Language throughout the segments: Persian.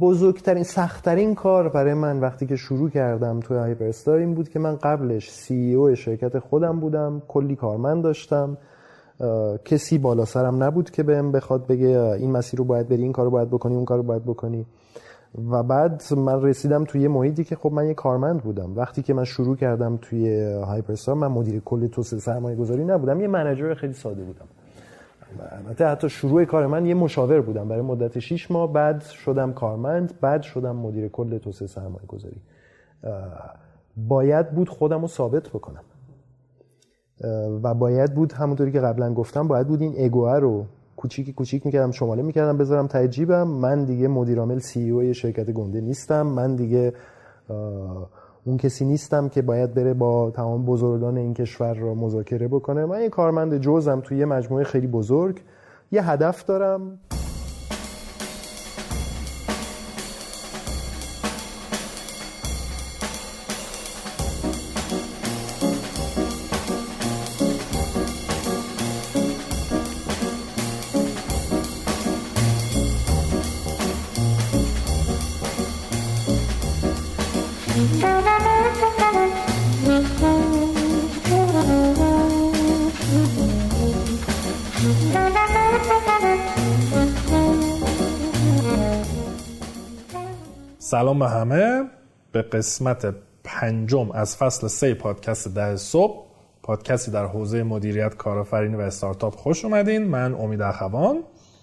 بزرگترین سختترین کار برای من وقتی که شروع کردم توی هایپرستار این بود که من قبلش سی او شرکت خودم بودم کلی کارمند داشتم. کسی بالا سرم نبود که بهم بخواد بگه این مسیر رو باید بری این کارو باید بکنی اون کارو باید بکنی. و بعد من رسیدم توی محیطی که خب من یه کارمند بودم. وقتی که من شروع کردم توی هایپرستار من مدیر کل توسعه سرمایه گذاری نبودم یه منجر خیلی ساده بودم. البته حتی شروع کار من یه مشاور بودم. برای مدت 6 ماه بعد شدم کارمند بعد شدم مدیر کل توسعه سرمایه گذاری باید بود خودم رو ثابت بکنم. و باید بود همونطوری که قبلا گفتم باید بود این اگوه رو کوچیک کوچیک می‌کردم شماله می‌کردم بذارم ته جیبم. من دیگه مدیر عامل سی او شرکت گنده نیستم. من دیگه اون کسی نیستم که باید بره با تمام بزرگان این کشور رو مذاکره بکنه. من یه کارمند جزم توی یه مجموعه خیلی بزرگ. یه هدف دارم. سلام به همه. به قسمت پنجم از فصل سه پادکست ده صبح پادکستی در حوزه مدیریت کارآفرینی و استارتاپ خوش اومدین. من امید اخوان.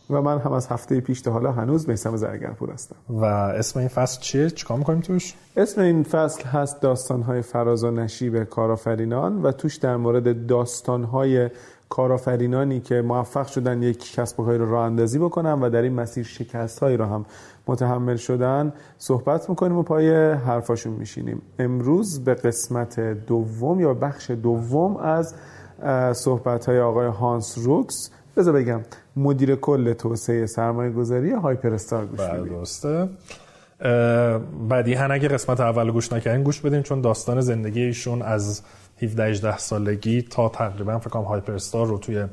و من هم از هفته پیش تا حالا هنوز میسم زرگرپور هستم. و اسم این فصل چیه؟ چیکار می‌کنیم توش؟ اسم این فصل هست داستانهای فراز و نشیب کارآفرینان و توش در مورد داستانهای کارآفرینانی که موفق شدن یک کسب و کاری رو راه اندازی بکنن و در این مسیر شکست هایی رو هم متحمل شدن صحبت می‌کنیم و پای حرفاشون میشینیم. امروز به قسمت دوم یا بخش دوم از صحبت های آقای هانس روکس بذار بگم مدیر کل توسعه سرمایه گذاری هایپرستار گوش بله، درسته. بعدی هن اگه قسمت اول گوش نکردین گوش بدین چون داستان زندگی ایشون از 17 18 سالگی تا تقریبا فکر کنم هایپرستار رو توی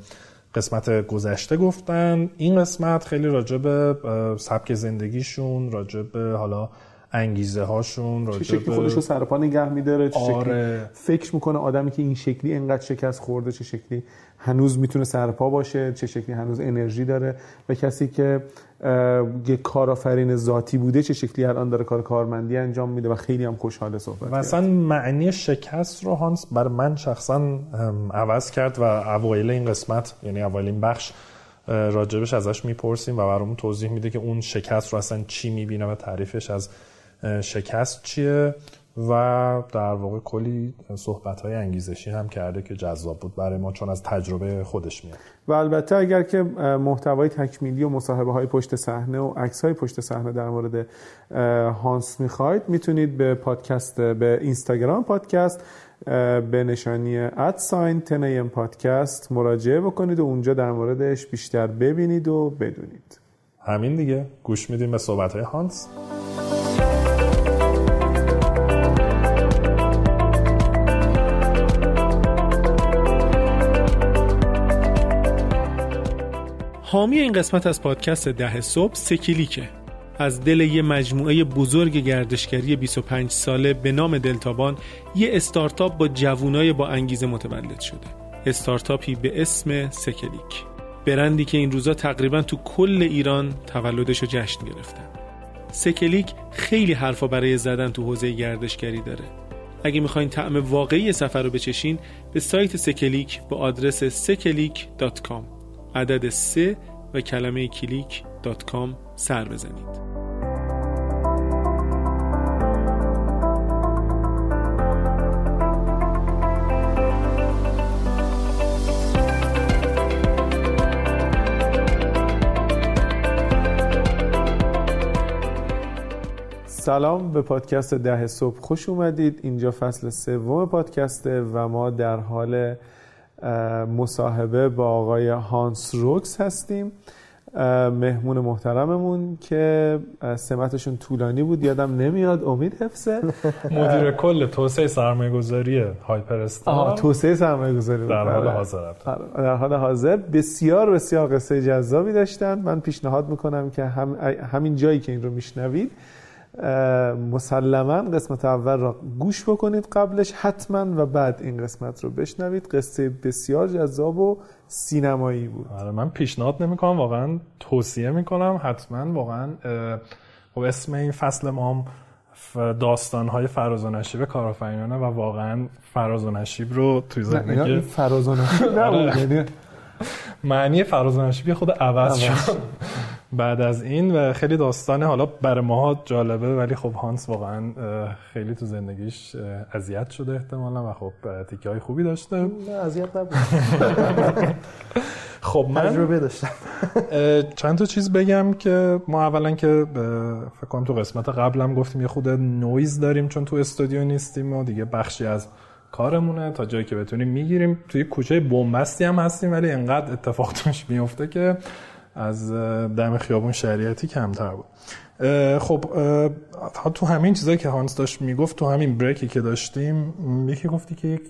قسمت گذشته گفتن این قسمت خیلی راجع به سبک زندگیشون راجع به حالا انگیزه هاشون چه شکلی خودش رو سرپا نگه میداره چه آره. شکلی فکر می‌کنه آدمی که این شکلی انقدر شکست خورده چه شکلی هنوز می‌تونه سرپا باشه چه شکلی هنوز انرژی داره و کسی که یک کارآفرین ذاتی بوده چه شکلی الان داره کار کارمندی انجام میده و خیلی هم خوشحال صحبت اصلا معنی شکست رو هانس بر من شخصا عوض کرد و اوایل این قسمت یعنی اوایل این بخش راجبش ازش می‌پرسیم و برامون توضیح میده که اون شکست رو اصلا چی می‌بینه و تعریفش از شکست چیه. و در واقع کلی صحبت های انگیزشی هم کرده که جذاب بود برای ما چون از تجربه خودش میاد. و البته اگر که محتوای تکمیلی و مصاحبه های پشت صحنه و عکس های پشت صحنه در مورد هانس می‌خواید می‌تونید به پادکست به اینستاگرام پادکست به نشانی ادساین تنیم پادکست مراجعه بکنید و اونجا در موردش بیشتر ببینید و بدونید. همین دیگه. گوش میدیم به صحبت های هانس. حامی این قسمت از پادکست ده صبح سکیلیکه. از دل یه مجموعه بزرگ گردشگری 25 ساله به نام دلتابان یه استارتاپ با جوونای با انگیزه متولد شده. استارتاپی به اسم سکلیک برندی که این روزا تقریبا تو کل ایران تولدش رو جشن گرفتن سکلیک خیلی حرفا برای زدن تو حوزه گردشگری داره. اگه می‌خواین طعم واقعی سفر رو بچشین به سایت سکلیک با آدرس سکلیک.com عدد سه و کلمه کلیک dot com سر بزنید. سلام به پادکست ده صبح خوش اومدید. اینجا فصل سوم پادکسته و ما در حال مصاحبه با آقای هانس روکس هستیم. مهمون محترممون که سمتشون طولانی بود یادم نمیاد. امید حفظه. مدیر کل توسعه سرمایه گذاری هایپر استار توسعه سرمایه گذاری در حال حاضر در حال حاضر. بسیار بسیار قصه جذابی داشتن. من پیشنهاد می‌کنم که هم همین جایی که این رو میشنوید مسلما قسمت اول را گوش بکنید قبلش حتما و بعد این قسمت رو بشنوید. قصه بسیار جذاب و سینمایی بود. آره من پیشنهاد نمی‌کنم واقعا توصیه می‌کنم. حتما واقعا خب اسم این فصل ما هم داستان های فراز و نشیب کارآفرینانه و واقعا فراز و نشیب رو توی زندگی فراز و نشیب نبود یعنی معنی فراز و نشیب خود عوض. شد. بعد از این و خیلی داستانه حالا برای ماها جالبه ولی خب هانس واقعا خیلی تو زندگیش اذیت شده احتمالا و خب تیکه های خوبی داشته. نه اذیت نبود. خب من تجربه داشتم. چند تا چیز بگم که ما اولا که فکر کنم تو قسمت قبلم گفتیم یه خود نویز داریم چون تو استودیو نیستیم و دیگه بخشی از کارمونه تا جایی که بتونیم می‌گیریم. توی کوچه بومبستی هم هستیم ولی انقدر اتفاق توش میفته که از دم خیابون شریعتی کمتر بود. خب تو همین چیزایی که هانس داشت می‌گفت تو همین بریکی که داشتیم یکی گفتی که یک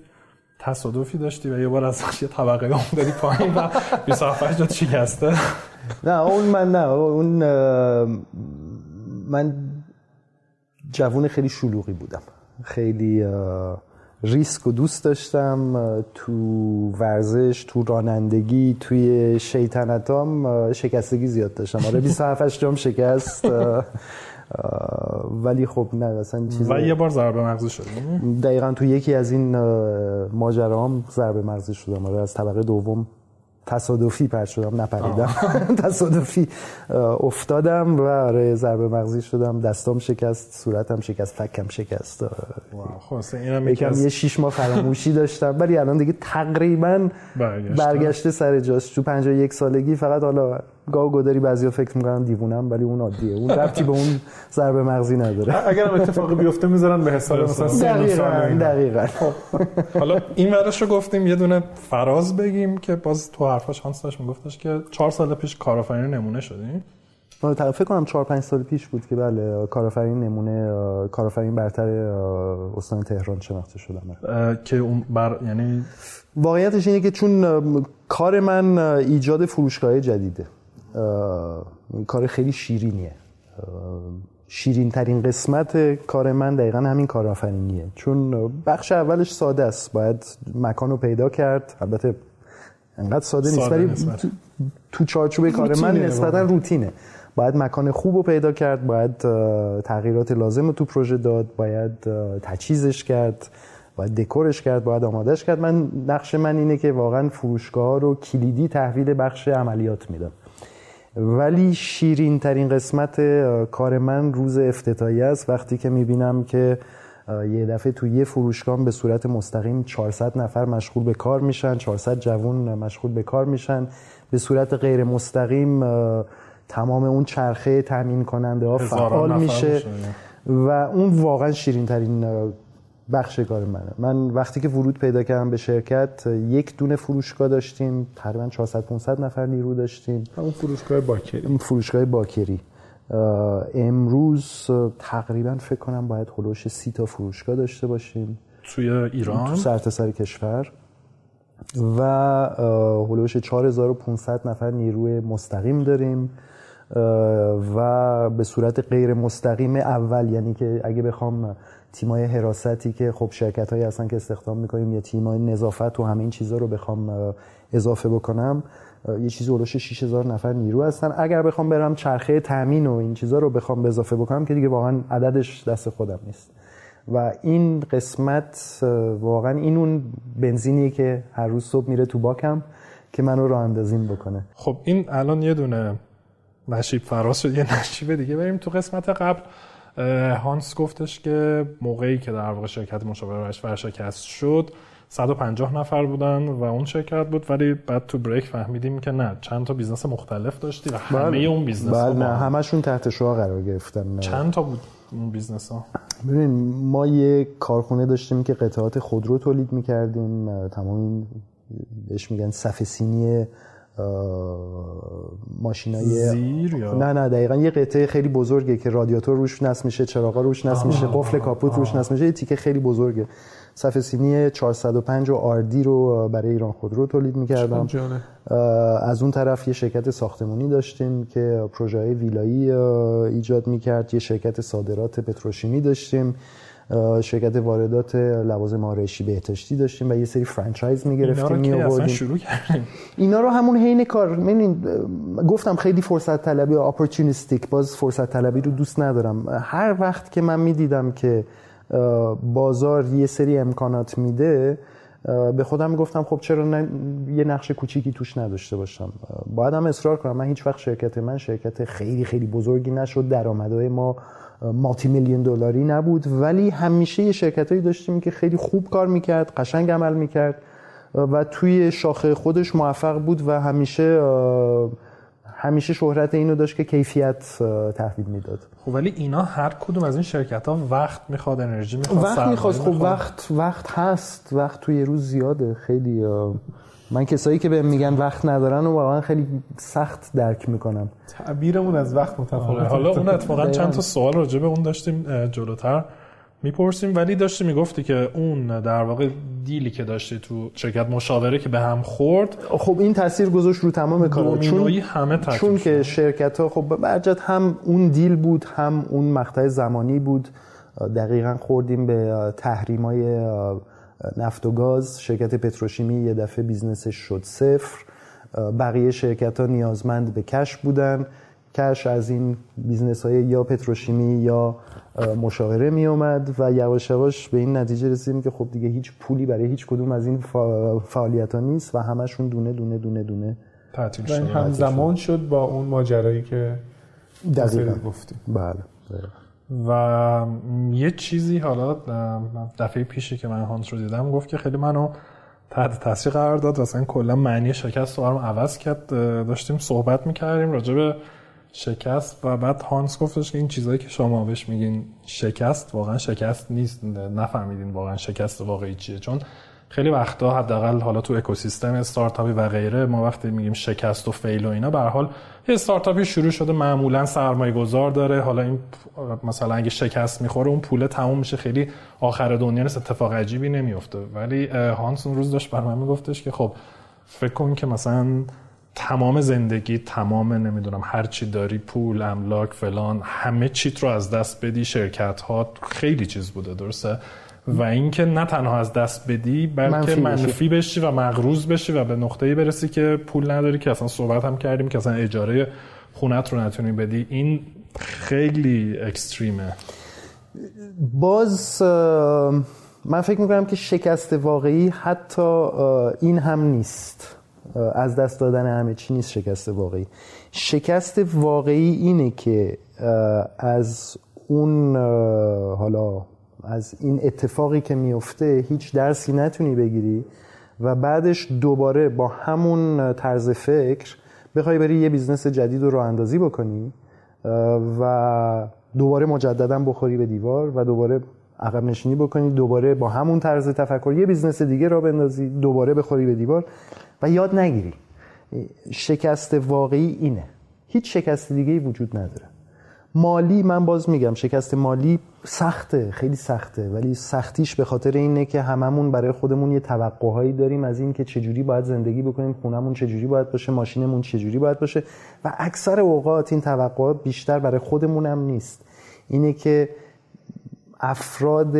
تصادفی داشتی و یه بار از یه طبقه هم دادی پایین و 27 جات شکسته. نه اون من نه اون من جوون خیلی شلوغی بودم. خیلی ریسک و دوست داشتم تو ورزش تو رانندگی توی شیطنتام شکستگی زیاد داشتم. آره 27 جام شکست ولی خب نه اصلا چیز و یه بار ضربه مغزی شد دقیقا تو یکی از این ماجراام ضربه مغزی شدم. آره از طبقه دوم تصادفی پرد شدم نپریدم. تصادفی افتادم و آره ضربه مغزی شدم. دستام شکست صورتم شکست فکم شکست. خب اینم یکم یه شیش ماه فراموشی داشتم. ولی الان دیگه تقریبا برگشته سر جاش. تو 51 سالگی فقط حالا گاو گداری بعضیا فکر می‌کنن دیوونم ولی اون عادیه. اون ربطی به اون ضربه مغزی نداره. اگر اتفاقی بیفته می‌ذارن به حساب مثلا دقیقاً دقیقاً. حالا این ورش رو گفتیم یه دونه فراز بگیم که باز تو حرفاش هانس داشت میگفتش که چهار سال پیش کارآفرین نمونه شدیم آره فکر کنم 4 5 سال پیش بود که بله کارآفرین نمونه کارآفرین برتر استان تهران شناخته شدم. که اون بر یعنی واقعیتش اینه که چون کار من ایجاد فروشگاه جدیده. کار خیلی شیرینیه. شیرین ترین قسمت کار من دقیقا همین کارآفرینیه چون بخش اولش ساده است. باید مکان رو پیدا کرد. البته انقدر ساده, نیست ولی تو, تو چارچوب کار من نسبتا روتینه. باید مکان خوب رو پیدا کرد. باید تغییرات لازم رو تو پروژه داد. باید تجهیزش کرد. باید دکورش کرد. باید آمادش کرد. من نقش من اینه که واقعا فروشگاه رو کلیدی تحویل بخش عملیات میدم. ولی شیرین ترین قسمت کار من روز افتتاحیه است. وقتی که می‌بینم که یه دفعه تو یه فروشگاه به صورت مستقیم 400 نفر مشغول به کار میشن 400 جوون مشغول به کار میشن به صورت غیر مستقیم تمام اون چرخه تامین کننده ها فعال میشه و اون واقعا شیرین ترین بخش کار منه. من وقتی که ورود پیدا کردم به شرکت یک دونه فروشگاه داشتیم تقریبا 400 500 نفر نیرو داشتیم. اون فروشگاه باکری. فروشگاه باکری. امروز تقریبا فکر کنم باید هلوش سی تا فروشگاه داشته باشیم. توی ایران؟ تو سرتاسر کشور. و هلوش 4500 نفر نیروی مستقیم داریم. و به صورت غیر مستقیم اول یعنی که اگه بخوام تیمای حراستی که خب شرکت هایی هستن که استخدام می‌کنیم یا تیمای نظافت و همه این چیزها رو بخوام اضافه بکنم یه چیزی اولش 6000 نفر نیرو هستن. اگر بخوام برم چرخه تامین و این چیزها رو بخوام به اضافه بکنم که دیگه واقعا عددش دست خودم نیست. و این قسمت واقعا این اون بنزینیه که هر روز صبح میره تو باکم که منو راه اندازی بکنه. خب این الان یه دونه نشیب فراز شد یه نشیب دیگه. بریم تو قسمت قبل. هانس گفتش که موقعی که در واقع شرکت مشاوره ورشکست شد 150 نفر بودن و اون شرکت بود ولی بعد تو break فهمیدیم که نه چند تا business مختلف داشتی و همه بله. اون business بله نه همشون تحت شعاع قرار گرفتن. چند تا بود اون business ها ببین ما یه کارخونه داشتیم که قطعات خودرو تولید می‌کردیم تمام این بهش میگن صفحه سینی ماشینای زیر یا نه نه دقیقا یه قطعه خیلی بزرگه که رادیاتور روش نصب میشه چراغا روش نصب میشه قفل کاپوت روش نصب میشه یه تیکه خیلی بزرگه. صفحه سینی 405 و آردی رو برای ایران خودرو تولید می‌کردم. از اون طرف یه شرکت ساختمانی داشتیم که پروژه های ویلایی ایجاد می‌کرد. یه شرکت صادرات پتروشیمی داشتیم. شرکت واردات لوازم آرایشی بهداشتی داشتیم و یه سری فرانچایز می‌گرفتیم اصلا میآوردیم شروع کردیم. اینا رو همون حین کار ببینید گفتم خیلی فرصت طلبی اپورتونیستیک باز فرصت طلبی رو دوست ندارم. هر وقت که من می‌دیدم که بازار یه سری امکانات میده به خودم گفتم خب چرا نه یه نقش کوچیکی توش نداشته باشم. باید هم اصرار کنم. من هیچ وقت شرکت من شرکت خیلی خیلی بزرگی نشد. درآمدهای ما مالتی میلیون دلاری نبود. ولی همیشه یه شرکتایی داشتیم که خیلی خوب کار می‌کرد قشنگ عمل می‌کرد و توی شاخه خودش موفق بود و همیشه همیشه شهرت اینو داشت که کیفیت تحویل می‌داد. خب ولی اینا هر کدوم از این شرکت ها وقت می‌خواد انرژی می‌خواد وقت می‌خواست. خب می‌خواد. وقت وقت هست. وقت توی روز زیاده. خیلی من کسایی که بهم میگن وقت ندارن و واقعا خیلی سخت درک می‌کنم تعبیرمون از وقت آره، متفاوته حالا اون اتفاقا. چند تا سوال راجع به اون داشتیم جلوتر می‌پرسیم ولی داشتی می‌گفتی که اون در واقع دیلی که داشتی تو شرکت مشاوره که به هم خورد خب این تاثیر گذاشت رو تمام کارا دومینویی همه چون. که شرکت ها خب برجت هم اون دیل بود هم اون مقطع زمانی بود دقیقا خوردیم به تحریم های نفت و گاز شرکت پتروشیمی یه دفعه business ش شد صفر بقیه شرکت ها نیازمند به cash بودن cash از این business های یا پتروشیمی یا مشاوره می اومد و یواش یواش به این نتیجه رسیدیم که خب دیگه هیچ پولی برای هیچ کدوم از این فعالیت ها نیست و همشون دونه دونه دونه دونه تعطیل شد همزمان شد با اون ماجرایی که دقیقاً. گفتیم بله دقیقاً. و یه چیزی حالا دفعه پیشی که من هانس رو دیدم گفت که خیلی منو تحت تاثیر قرار داد. اصلا کلا معنی شکست رو عوض کرد. داشتیم صحبت می‌کردیم راجع به شکست و بعد هانس گفتش که این چیزایی که شما بهش میگین شکست واقعا شکست نیست. نفهمیدین واقعا شکست واقعی چیه. چون خیلی وقتا حداقل حالا تو اکوسیستم استارتاپی و غیره ما وقتی میگیم شکست و فیل و اینا به حال یه استارتاپی شروع شده معمولا سرمایه گذار داره. حالا این مثلا اگه شکست می‌خوره اون پوله تموم میشه خیلی آخر دنیا نیست اتفاق عجیبی نمیفته ولی هانس اون روز داشت بر من میگفتش که خب فکر کن که مثلا تمام زندگی تمام نمی‌دونم هر چی داری پول املاک فلان همه چیت رو از دست بدی شرکت ها خیلی چیز بوده درسته؟ و اینکه نه تنها از دست بدی بلکه منفی منفی, بشی و مغروز بشی و به نقطه‌ای برسی که پول نداری که اصلا صحبت هم کردیم که اصلا اجاره خونت رو نتونی بدی. این خیلی اکستریمه. باز من فکر می‌کنم که شکست واقعی حتی این هم نیست. از دست دادن همه چی نیست شکست واقعی. شکست واقعی اینه که از اون حالا از این اتفاقی که میفته هیچ درسی نتونی بگیری و بعدش دوباره با همون طرز فکر بخوای بری یه business جدید رو راه اندازی بکنی و دوباره مجددا بخوری به دیوار و دوباره عقب نشینی بکنی دوباره با همون طرز تفکر یه business دیگه را بندازی دوباره بخوری به دیوار و یاد نگیری. شکست واقعی اینه. هیچ شکست دیگه وجود نداره. مالی من باز میگم شکست مالی سخته خیلی سخته. ولی سختیش به خاطر اینه که هممون برای خودمون یه توقعهایی داریم از این که چجوری باید زندگی بکنیم خونمون چجوری باید باشه ماشینمون چجوری باید باشه. و اکثر اوقات این توقعات بیشتر برای خودمون هم نیست. اینه که افراد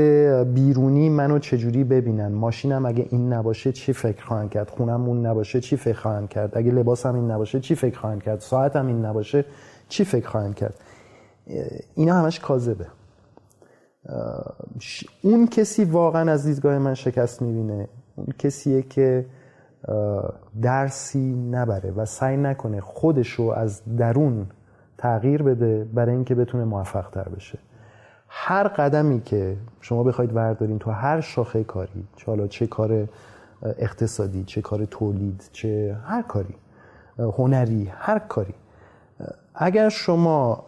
بیرونی منو چجوری ببینن؟ ماشینم اگه این نباشه چی فکر خواهند کرد؟ خونمون نباشه چی فکر خواهند کرد؟ اگه لباسم این نباشه چی فکر خواهند کرد؟ ساعتم این نباشه چی فکر خواهند کرد؟ اینا همش کاذبه. اون کسی واقعا از دیدگاه من شکست می‌بینه اون کسیه که درسی نبره و سعی نکنه خودشو از درون تغییر بده برای اینکه بتونه موفق تر بشه. هر قدمی که شما بخواید وردارین تو هر شاخه کاری چه حالا چه کار اقتصادی چه کار تولید چه هر کاری هنری هر کاری اگر شما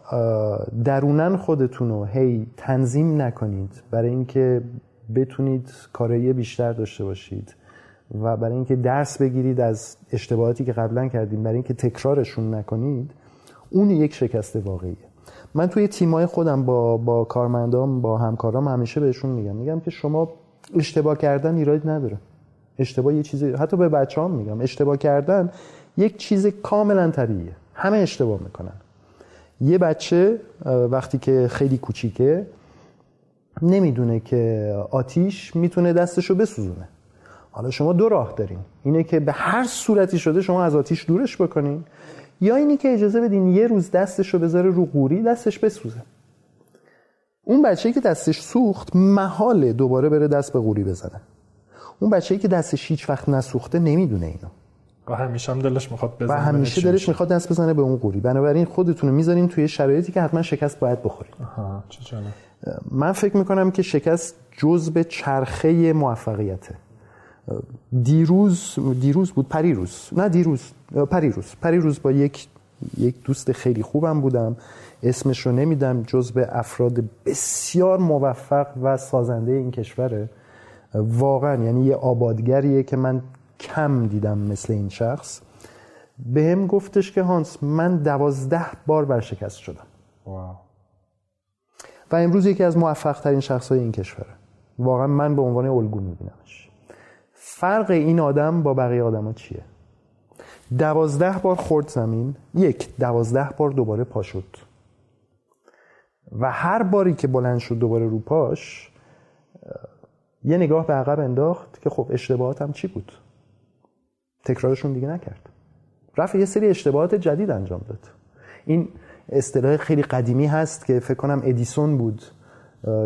درونن خودتون رو هی تنظیم نکنید برای اینکه بتونید کارایی بیشتر داشته باشید و برای اینکه درس بگیرید از اشتباهاتی که قبلا کردیم برای اینکه تکرارشون نکنید اون یک شکست واقعیه. من توی تیمای خودم با با کارمندام با همکارام همیشه بهشون میگم. میگم که شما اشتباه کردن ایراد نداره. اشتباه یه چیزی حتی به بچه هم میگم. اشتباه کردن یک چیز کاملا طبیعیه. همه اشتباه می‌کنن. یه بچه وقتی که خیلی کوچیکه نمی‌دونه که آتیش می‌تونه دستشو بسوزونه. حالا شما دو راه دارین. اینه که به هر صورتی شده شما از آتیش دورش بکنین یا اینی که اجازه بدین یه روز دستشو بذاره رو قوری دستش بسوزه. اون بچه که دستش سوخت محاله دوباره بره دست به قوری بزنه. اون بچه که دستش هیچ وقت نسوخته نمی‌دونه اینو. و همیشه هم دلش می‌خواد بزنه و همیشه دلش می‌خواد دست بزنه به اون قوری بنابراین خودتون می‌ذارین توی شرایطی که حتما شکست باید بخورید. آها چه من فکر می‌کنم که شکست جزء چرخه موفقیته. دیروز دیروز بود پریروز. نه دیروز. پریروز. پریروز با یک یک دوست خیلی خوبم بودم. اسمش رو نمیدم جزء افراد بسیار موفق و سازنده این کشوره. واقعا یعنی یه آبادگریه که من کم دیدم مثل این شخص به هم گفتش که هانس من دوازده بار برشکست شدم. واو. و امروز یکی از موفق ترین شخص های این کشوره. واقعا من به عنوان الگو میبینمش. فرق این آدم با بقیه آدم چیه؟ دوازده بار خورد زمین یک دوازده بار دوباره پا شد. و هر باری که بلند شد دوباره رو پاش یه نگاه به عقب انداخت که خب اشتباهاتم چی بود؟ تکرارشون دیگه نکرد. رفت یه سری اشتباهات جدید انجام داد. این اصطلاح خیلی قدیمی هست که فکر کنم ادیسون بود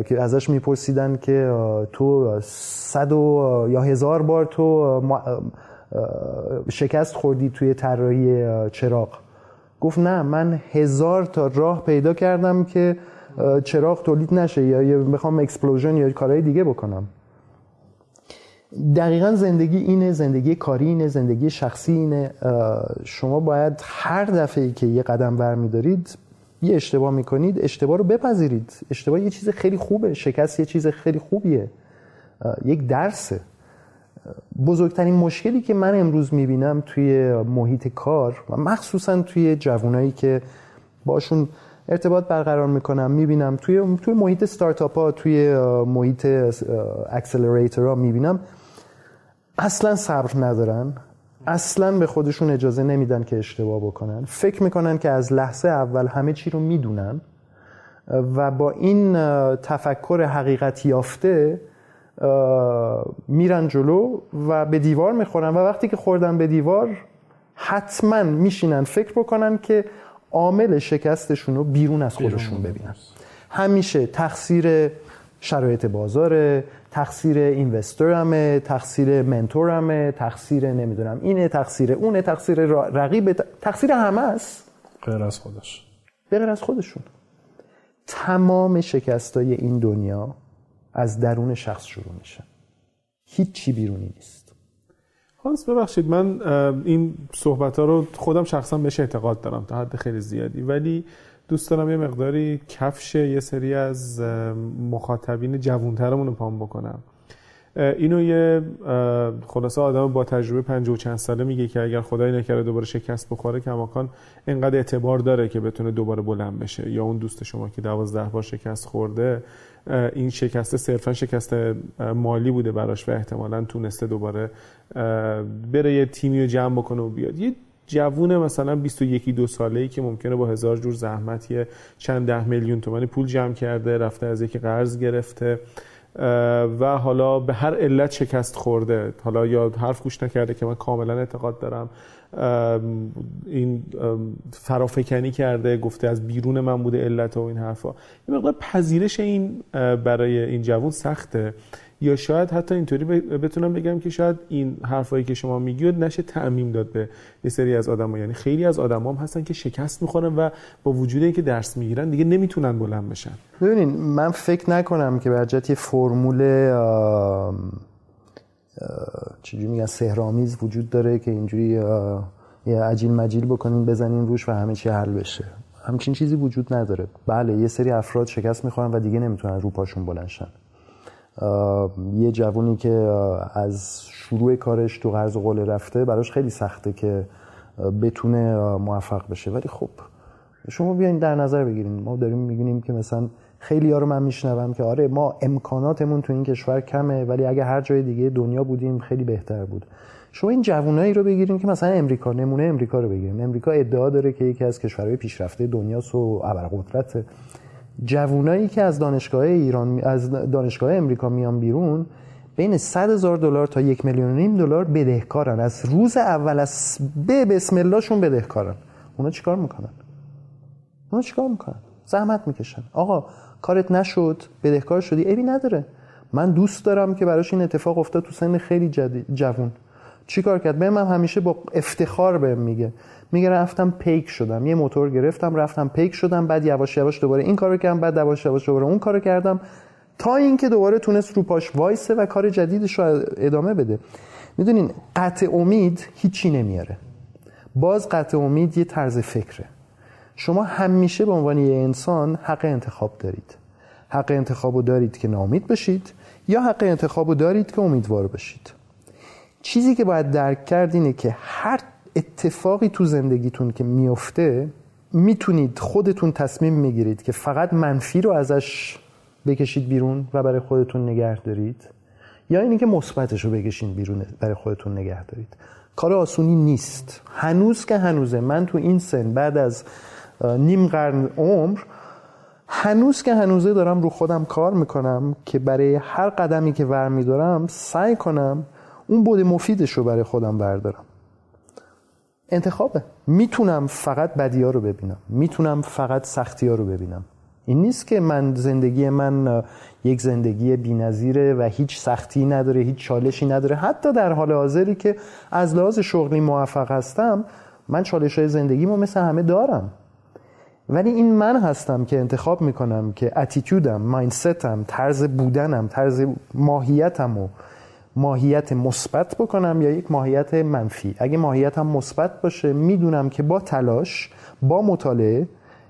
که ازش میپرسیدن که تو صد و یا هزار بار تو شکست خوردی توی طراحی چراغ. گفت نه من هزار تا راه پیدا کردم که چراغ تولید نشه یا بخوام اکسپلوژن یا کارهای دیگه بکنم. دقیقا زندگی اینه زندگی کاری اینه زندگی شخصی اینه. شما باید هر دفعه که یه قدم برمیدارید یه اشتباه می‌کنید اشتباه رو بپذیرید. اشتباه یه چیز خیلی خوبه شکست یه چیز خیلی خوبیه. یک درسه. بزرگترین مشکلی که من امروز می‌بینم توی محیط کار و مخصوصا توی جوانایی که باشون ارتباط برقرار می‌کنم می‌بینم توی توی محیط ستارتاپ ها توی محیط اکسلراتور ها می‌بینم اصلا صبر ندارن. اصلا به خودشون اجازه نمیدن که اشتباه بکنن. فکر می‌کنن که از لحظه اول همه چی رو می‌دونن و با این تفکر حقیقت یافته میرن جلو و به دیوار می‌خورن. و وقتی که خوردن به دیوار حتما میشینن فکر بکنن که عامل شکستشون رو بیرون از خودشون ببینن. همیشه تقصیر شرایط بازاره تقصیر اینوستورمه تقصیر منتورمه تقصیر نمی‌دونم اینه تقصیر اونه تقصیر رقیب تقصیر همه است. غیر از خودش. غیر از خودشون. تمام شکستای این دنیا از درون شخص شروع میشه. هیچی بیرونی نیست. هانس ببخشید من این صحبت ها رو خودم شخصا بهش اعتقاد دارم تا حد خیلی زیادی. ولی دوست دارم یه مقداری کفش یه سری از مخاطبین جوونترمون رو پام بکنم. اینو یه خلاصه آدم با تجربه پنج و چند ساله میگه که اگر خدای نکرده دوباره شکست بخوره کماکان انقدر اعتبار داره که بتونه دوباره بلند بشه. یا اون دوست شما که دوازده بار شکست خورده این شکست صرفا شکست مالی بوده براش و احتمالا تونسته دوباره بره یه تیمی رو جمع بکنه و بیاد. یه جوون مثلا 21 دو ساله ای که ممکنه با هزار جور زحمت یه چند ده میلیون تومانی پول جمع کرده رفته از یکی قرض گرفته و حالا به هر علت شکست خورده. حالا یا حرف گوش نکرده که من کاملا اعتقاد دارم. این فرافکنی کرده گفته از بیرون من بوده علت و این حرفا. یه مقدار پذیرش این برای این جوون سخته. یا شاید حتی اینطوری بتونم بگم که شاید این حرفایی که شما میگید نشه تعمیم داد به یه سری از آدما یعنی خیلی از آدما هم هستن که شکست می‌خورن و با وجود اینکه درس می‌گیرن دیگه نمی‌تونن بلند بشن. ببینین من فکر نکنم که برجت یه فرمول چجوری میگن سهرامیز وجود داره که اینجوری یه عجیل مجیل بکنین بزنین روش و همه چی حل بشه. همچین چیزی وجود نداره. بله یه سری افراد شکست می‌خورن و دیگه نمی‌تونن رو پاشون بلند یه جوونی که از شروع کارش تو قرض قله رفته براش خیلی سخته که بتونه موفق بشه. ولی خب شما بیاین در نظر بگیریم ما داریم می‌بینیم که مثلا خیلی ها رو من میشنوم که آره ما امکاناتمون تو این کشور کمه ولی اگه هر جای دیگه دنیا بودیم خیلی بهتر بود. شما این جوونایی رو بگیریم که مثلا امریکا نمونه امریکا رو بگیریم امریکا ادعا داره که یکی از کشورهای پیشرفته دنیاست و ابرقدرت جوونایی که از دانشگاه ایران از دانشگاه امریکا میان بیرون بین 100 هزار دلار تا یک میلیون و نیم دلار بدهکارن. از روز اول از به بسم اللهشون بدهکارن. اونا چیکار می‌کنن؟ اونا چیکار می‌کنن؟ زحمت می‌کشن. آقا کارت نشد بدهکار شدی؟ عیبی نداره. من دوست دارم که براش این اتفاق افتاد تو سن خیلی جوون. چیکار کرد؟ به من همیشه با افتخار بهم میگه. میگه رفتم پیک شدم. یه موتور گرفتم رفتم پیک شدم بعد یواش یواش دوباره این کارو کردم بعد یواش یواش دوباره اون کارو کردم تا اینکه دوباره تونست رو پاش وایسه و کار جدیدش رو ادامه بده. می‌دونین قطع امید هیچی نمیاره. باز قطع امید یه طرز فکره. شما همیشه به عنوان یه انسان حق انتخاب دارید. حق انتخاب دارید که ناامید بشید یا حق انتخاب دارید که امیدوار بشید. چیزی که باید درک کرد اینه که هر اتفاقی تو زندگیتون که میفته می‌تونید خودتون تصمیم می‌گیرید که فقط منفی رو ازش بکشید بیرون و برای خودتون نگه دارید یا اینی که مثبتش رو بکشید بیرون برای خودتون نگه دارید. کار آسونی نیست. هنوز که هنوزه. من تو این سن بعد از نیم قرن عمر هنوز که هنوزه دارم رو خودم کار می‌کنم که برای هر قدمی که ور میدارم سعی کنم اون بود مفیدش رو برای خودم بردارم. انتخابه. می‌تونم فقط بدی رو ببینم. می‌تونم فقط سختی ها رو ببینم. این نیست که من زندگی من یک زندگی بینظیره و هیچ سختی نداره هیچ چالشی نداره. حتی در حال حاضری که از لحاظ شغلی موفق هستم من چالش های زندگیمو مثل همه دارم. ولی این من هستم که انتخاب می‌کنم که اتیتودم مایندستم طرز بودنم طرز ماهیتم و ماهیت مثبت بکنم یا یک ماهیت منفی. اگه ماهیتم مثبت باشه می‌دونم که با تلاش با مطالعه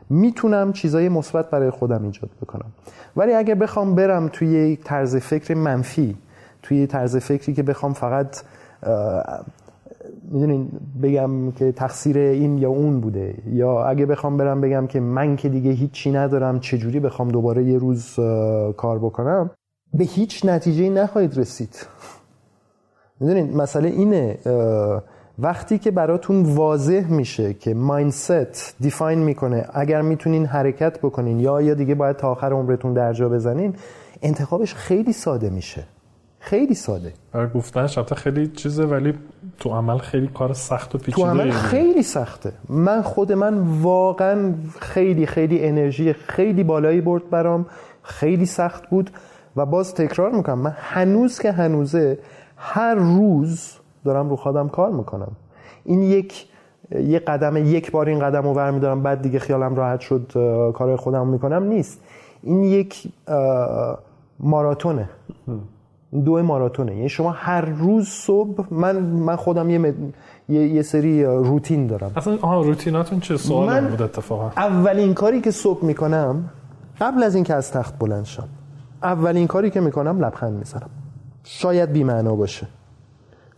می‌تونم چیزای مثبت برای خودم ایجاد بکنم. ولی اگه بخوام برم توی یک طرز فکر منفی توی طرز فکری که بخوام فقط می‌دونین بگم که تقصیر این یا اون بوده یا اگه بخوام برم بگم که من که دیگه هیچی ندارم چجوری بخوام دوباره یه روز کار بکنم به هیچ نتیجه نخواهید رسید. می‌دونین مسئله اینه وقتی که براتون واضح میشه که مایندست دیفاین می‌کنه اگر می‌تونین حرکت بکنین یا یا دیگه باید تا آخر عمرتون در جا بزنین انتخابش خیلی ساده میشه. خیلی ساده. برای گفتنش البته خیلی چیزه ولی تو عمل خیلی کار سخت و پیچیده تو عمل خیلی سخته. من خود من واقعا خیلی خیلی انرژی خیلی بالایی برد برام خیلی سخت بود و باز تکرار می‌کنم من هنوز که هنوزه هر روز دارم رو خودم کار می‌کنم. این یک یه قدم یک بار این قدم رو برمیدارم بعد دیگه خیالم راحت شد کار خودم می‌کنم نیست. این یک ماراتونه. دو ماراتونه. یعنی شما هر روز صبح من من خودم یه یه, سری روتین دارم. اصلا آها روتیناتون چه سوال من بود اتفاقا؟ اولین کاری که صبح می‌کنم قبل از اینکه از تخت بلند شم اولین کاری که می‌کنم لبخند می‌زنم. شاید بی معنا باشه.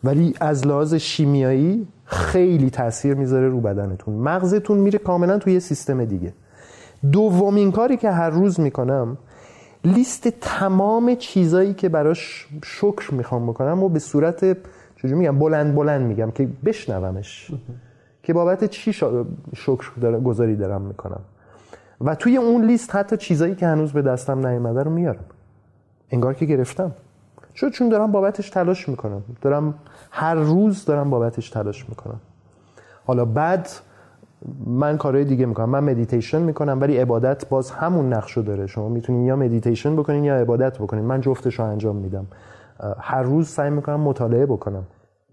ولی از لحاظ شیمیایی خیلی تاثیر می‌ذاره رو بدنتون. مغزتون میره کاملا توی یه سیستم دیگه. دومین کاری که هر روز می‌کنم لیست تمام چیزایی که براش شکر می‌خوام بکنم و به صورت چجوری میگم بلند بلند میگم که بشنومش. که بابت چی شکر گذاری دارم می‌کنم. و توی اون لیست حتی چیزایی که هنوز به دستم نیامده رو میارم. انگار که گرفتم. چون چون دارم بابتش تلاش می‌کنم. دارم هر روز دارم بابتش تلاش می‌کنم. حالا بعد من کارهای دیگه می‌کنم. من مدیتیشن می‌کنم ولی عبادت باز همون نقشو داره. شما می‌تونین یا مدیتیشن بکنین یا عبادت بکنین. من جفتش رو انجام میدم. هر روز سعی می‌کنم مطالعه بکنم.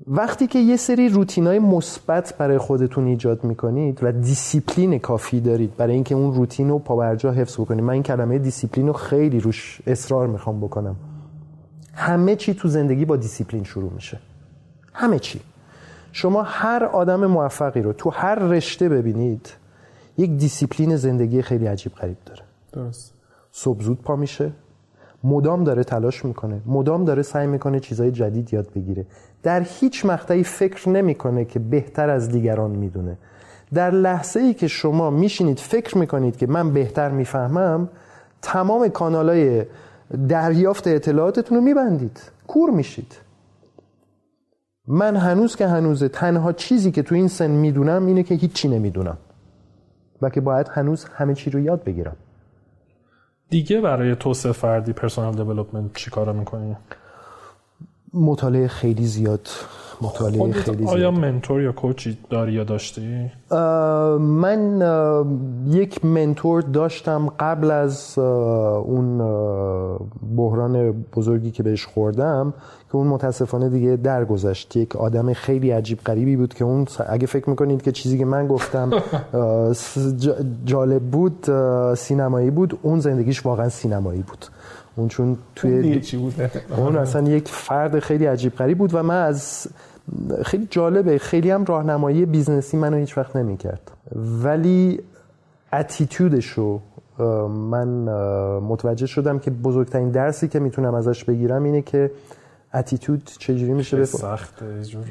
وقتی که یه سری روتینای مثبت برای خودتون ایجاد می‌کنید و دیسیپلین کافی دارید برای اینکه اون روتین رو پابرجا حفظ بکنید. من این کلمه دیسیپلین رو خیلی روش اصرار می‌خوام بکنم. همه چی تو زندگی با دیسیپلین شروع میشه. همه چی. شما هر آدم موفقی رو تو هر رشته ببینید یک دیسیپلین زندگی خیلی عجیب غریب داره. درست. صبح زود پا میشه مدام داره تلاش می‌کنه مدام داره سعی می‌کنه چیزای جدید یاد بگیره. در هیچ مقطعی فکر نمی‌کنه که بهتر از دیگران می‌دونه. در لحظه ای که شما میشینید فکر می‌کنید که من بهتر می‌فهمم تمام کانالای دریافت اطلاعاتتون رو میبندید. کور میشید. من هنوز که هنوزه تنها چیزی که تو این سن می‌دونم اینه که هیچی نمی‌دونم. و که باید هنوز همه چی رو یاد بگیرم. دیگه برای توسعه فردی پرسونال دیولپمنت چی کارا می‌کنی؟ مطالعه خیلی زیاد مطالعه خیلی آیا منتور یا کوچی داری یا داشتی؟ من یک منتور داشتم قبل از اون بحران بزرگی که بهش خوردم که اون متاسفانه دیگه درگذشت. یک آدم خیلی عجیب غریبی بود که اون اگه فکر می‌کنید که چیزی که من گفتم جالب بود سینمایی بود اون زندگیش واقعا سینمایی بود. اون چون توی چی بوده؟ اون اصلا یک فرد خیلی عجیب غریب بود و من از خیلی جالبه. خیلی هم راهنمایی business ی منو هیچ وقت نمی‌کرد. ولی attitude ش رو من متوجه شدم که بزرگترین درسی که می‌تونم ازش بگیرم اینه که attitude چجوری میشه به سخت جور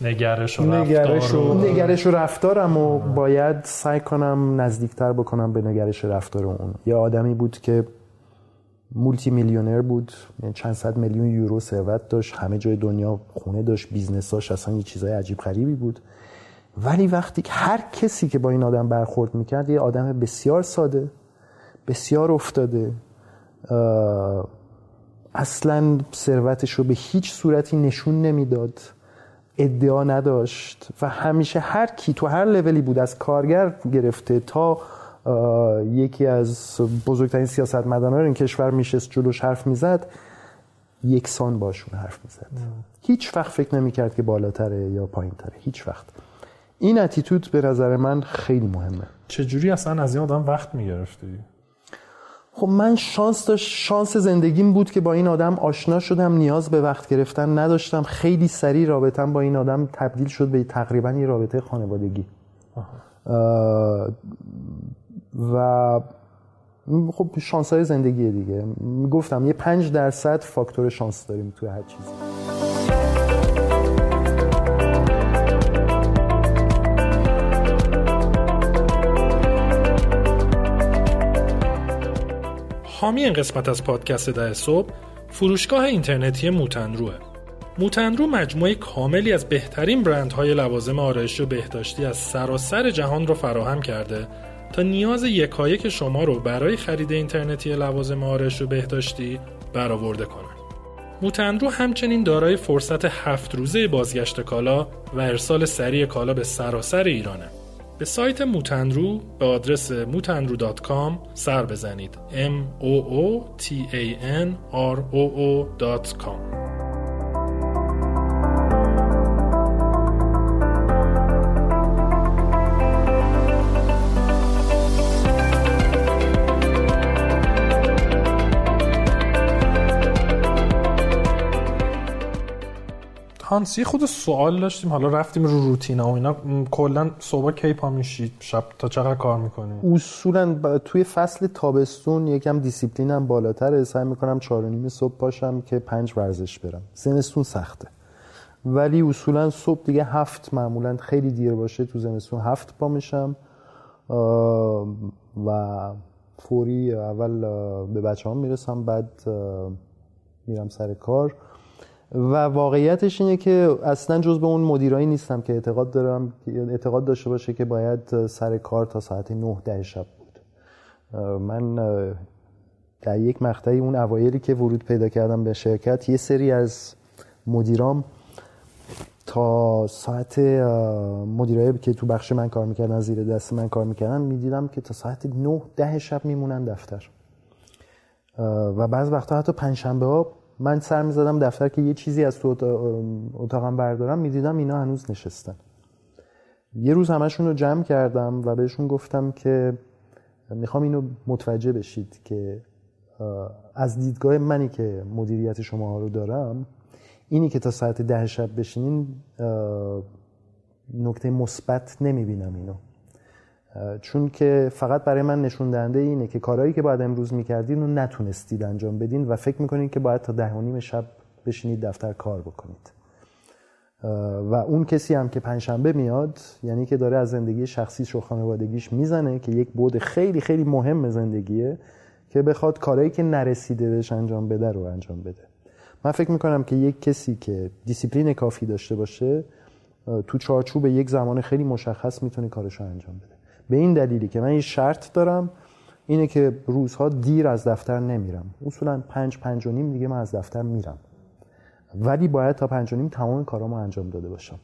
نگرش و نگرش و, رفتار نگرش و رفتارم و باید سعی کنم نزدیکتر بکنم به نگرش رفتار اون. یه آدمی بود که multi-millionaire بود. یعنی چند صد میلیون یورو ثروت داشت. همه جای دنیا خونه داشت. business اش اصلا یه چیزای عجیب غریبی بود. ولی وقتی هر کسی که با این آدم برخورد می‌کرد یه آدم بسیار ساده بسیار افتاده. اصلا ثروتش رو به هیچ صورتی نشون نمی‌داد. ادعا نداشت. و همیشه هر کی تو هر لولی بود از کارگر گرفته تا یکی از بزرگترین سیاستمداران این کشور میشست جلوش حرف می‌زد یکسان باشون حرف می‌زد. هیچ وقت فکر نمی‌کرد که بالاتره یا پایینتره هیچ وقت. این اتیتود به نظر من خیلی مهمه. چجوری اصلا از این آدم وقت می‌گرفتی؟ خب من شانس داشت شانس زندگیم بود که با این آدم آشنا شدم نیاز به وقت گرفتن نداشتم. خیلی سریع رابطم با این آدم تبدیل شد به تقریبا یه رابطه خانوادگی. و خب شانس های زندگی دیگه. گفتم یه پنج درصد فاکتور شانس داریم توی هر چیزی. حامی این قسمت از پادکست ده صبح فروشگاه اینترنتی موتنروه موتنرو مجموعه کاملی از بهترین برندهای لوازم آرایشی و بهداشتی از سراسر جهان رو فراهم کرده تا نیاز یکایک شما رو برای خرید اینترنتی لوازم آرایش و بهداشتی برآورده کنه. موتنرو همچنین دارای فرصت هفت روزه بازگشت کالا و ارسال سریع کالا به سراسر ایرانه. به سایت موتنرو به آدرس موتنرو.com سر بزنید m o o t a n r o o.com هانسی خود سوال داشتیم حالا رفتیم رو روتین و اینا. کلا صبح کی پا میشید شب تا چقدر کار می‌کنید اصولا توی فصل تابستون یکم دیسیپلینم بالاتره. سعی می‌کنم و نیم صبح پاشم که پنج ورزش برم. زمستون سخته. ولی اصولا صبح دیگه هفت معمولا خیلی دیر باشه تو زمستون هفت پا میشم. و فوری اول به بچه می‌رسم بعد میرم سر کار. و واقعیتش اینه که اصلا جز به اون مدیرایی نیستم که اعتقاد دارم اعتقاد داشته باشه که باید سر کار تا ساعت 9 ده شب بود. من در یک مقطعی اون اوایلی که ورود پیدا کردم به شرکت یه سری از مدیرام تا ساعت مدیرایی که تو بخش من کار می‌کردن زیر دست من کار می‌کردن می‌دیدم که تا ساعت 9 ده شب میمونن دفتر. و بعض وقتا حتی پنجشنبه ها من سر می‌زدم دفتر که یه چیزی از تو اتاقم بردارم می‌دیدم اینا هنوز نشستن. یه روز همشون رو جمع کردم و بهشون گفتم که می‌خوام اینو متوجه بشید که از دیدگاه منی که مدیریت شما رو دارم اینی که تا ساعت ده شب بشینین نکته مثبت نمی‌بینم اینو. چون که فقط برای من نشون دهنده اینه که کارهایی که باید امروز می‌کردین رو نتونستید انجام بدین و فکر می‌کنید که باید تا ده و نیم شب بشینید دفتر کار بکنید. و اون کسی هم که پنجشنبه میاد یعنی که داره از زندگی شخصیش و خانوادگیش می‌زنه که یک بُعد خیلی خیلی مهم زندگیه که بخواد کارهایی که نرسیده بهش انجام بده رو انجام بده. من فکر می‌کنم که یک کسی که دیسیپلین کافی داشته باشه تو چارچوب یک زمان خیلی مشخص می‌تونه کارش رو انجام بده. به این دلیلی که من این شرط دارم اینه که روزها دیر از دفتر نمیرم. اصولا پنج پنج و نیم دیگه من از دفتر میرم. ولی باید تا پنج و نیم تمام کارامو انجام داده باشم.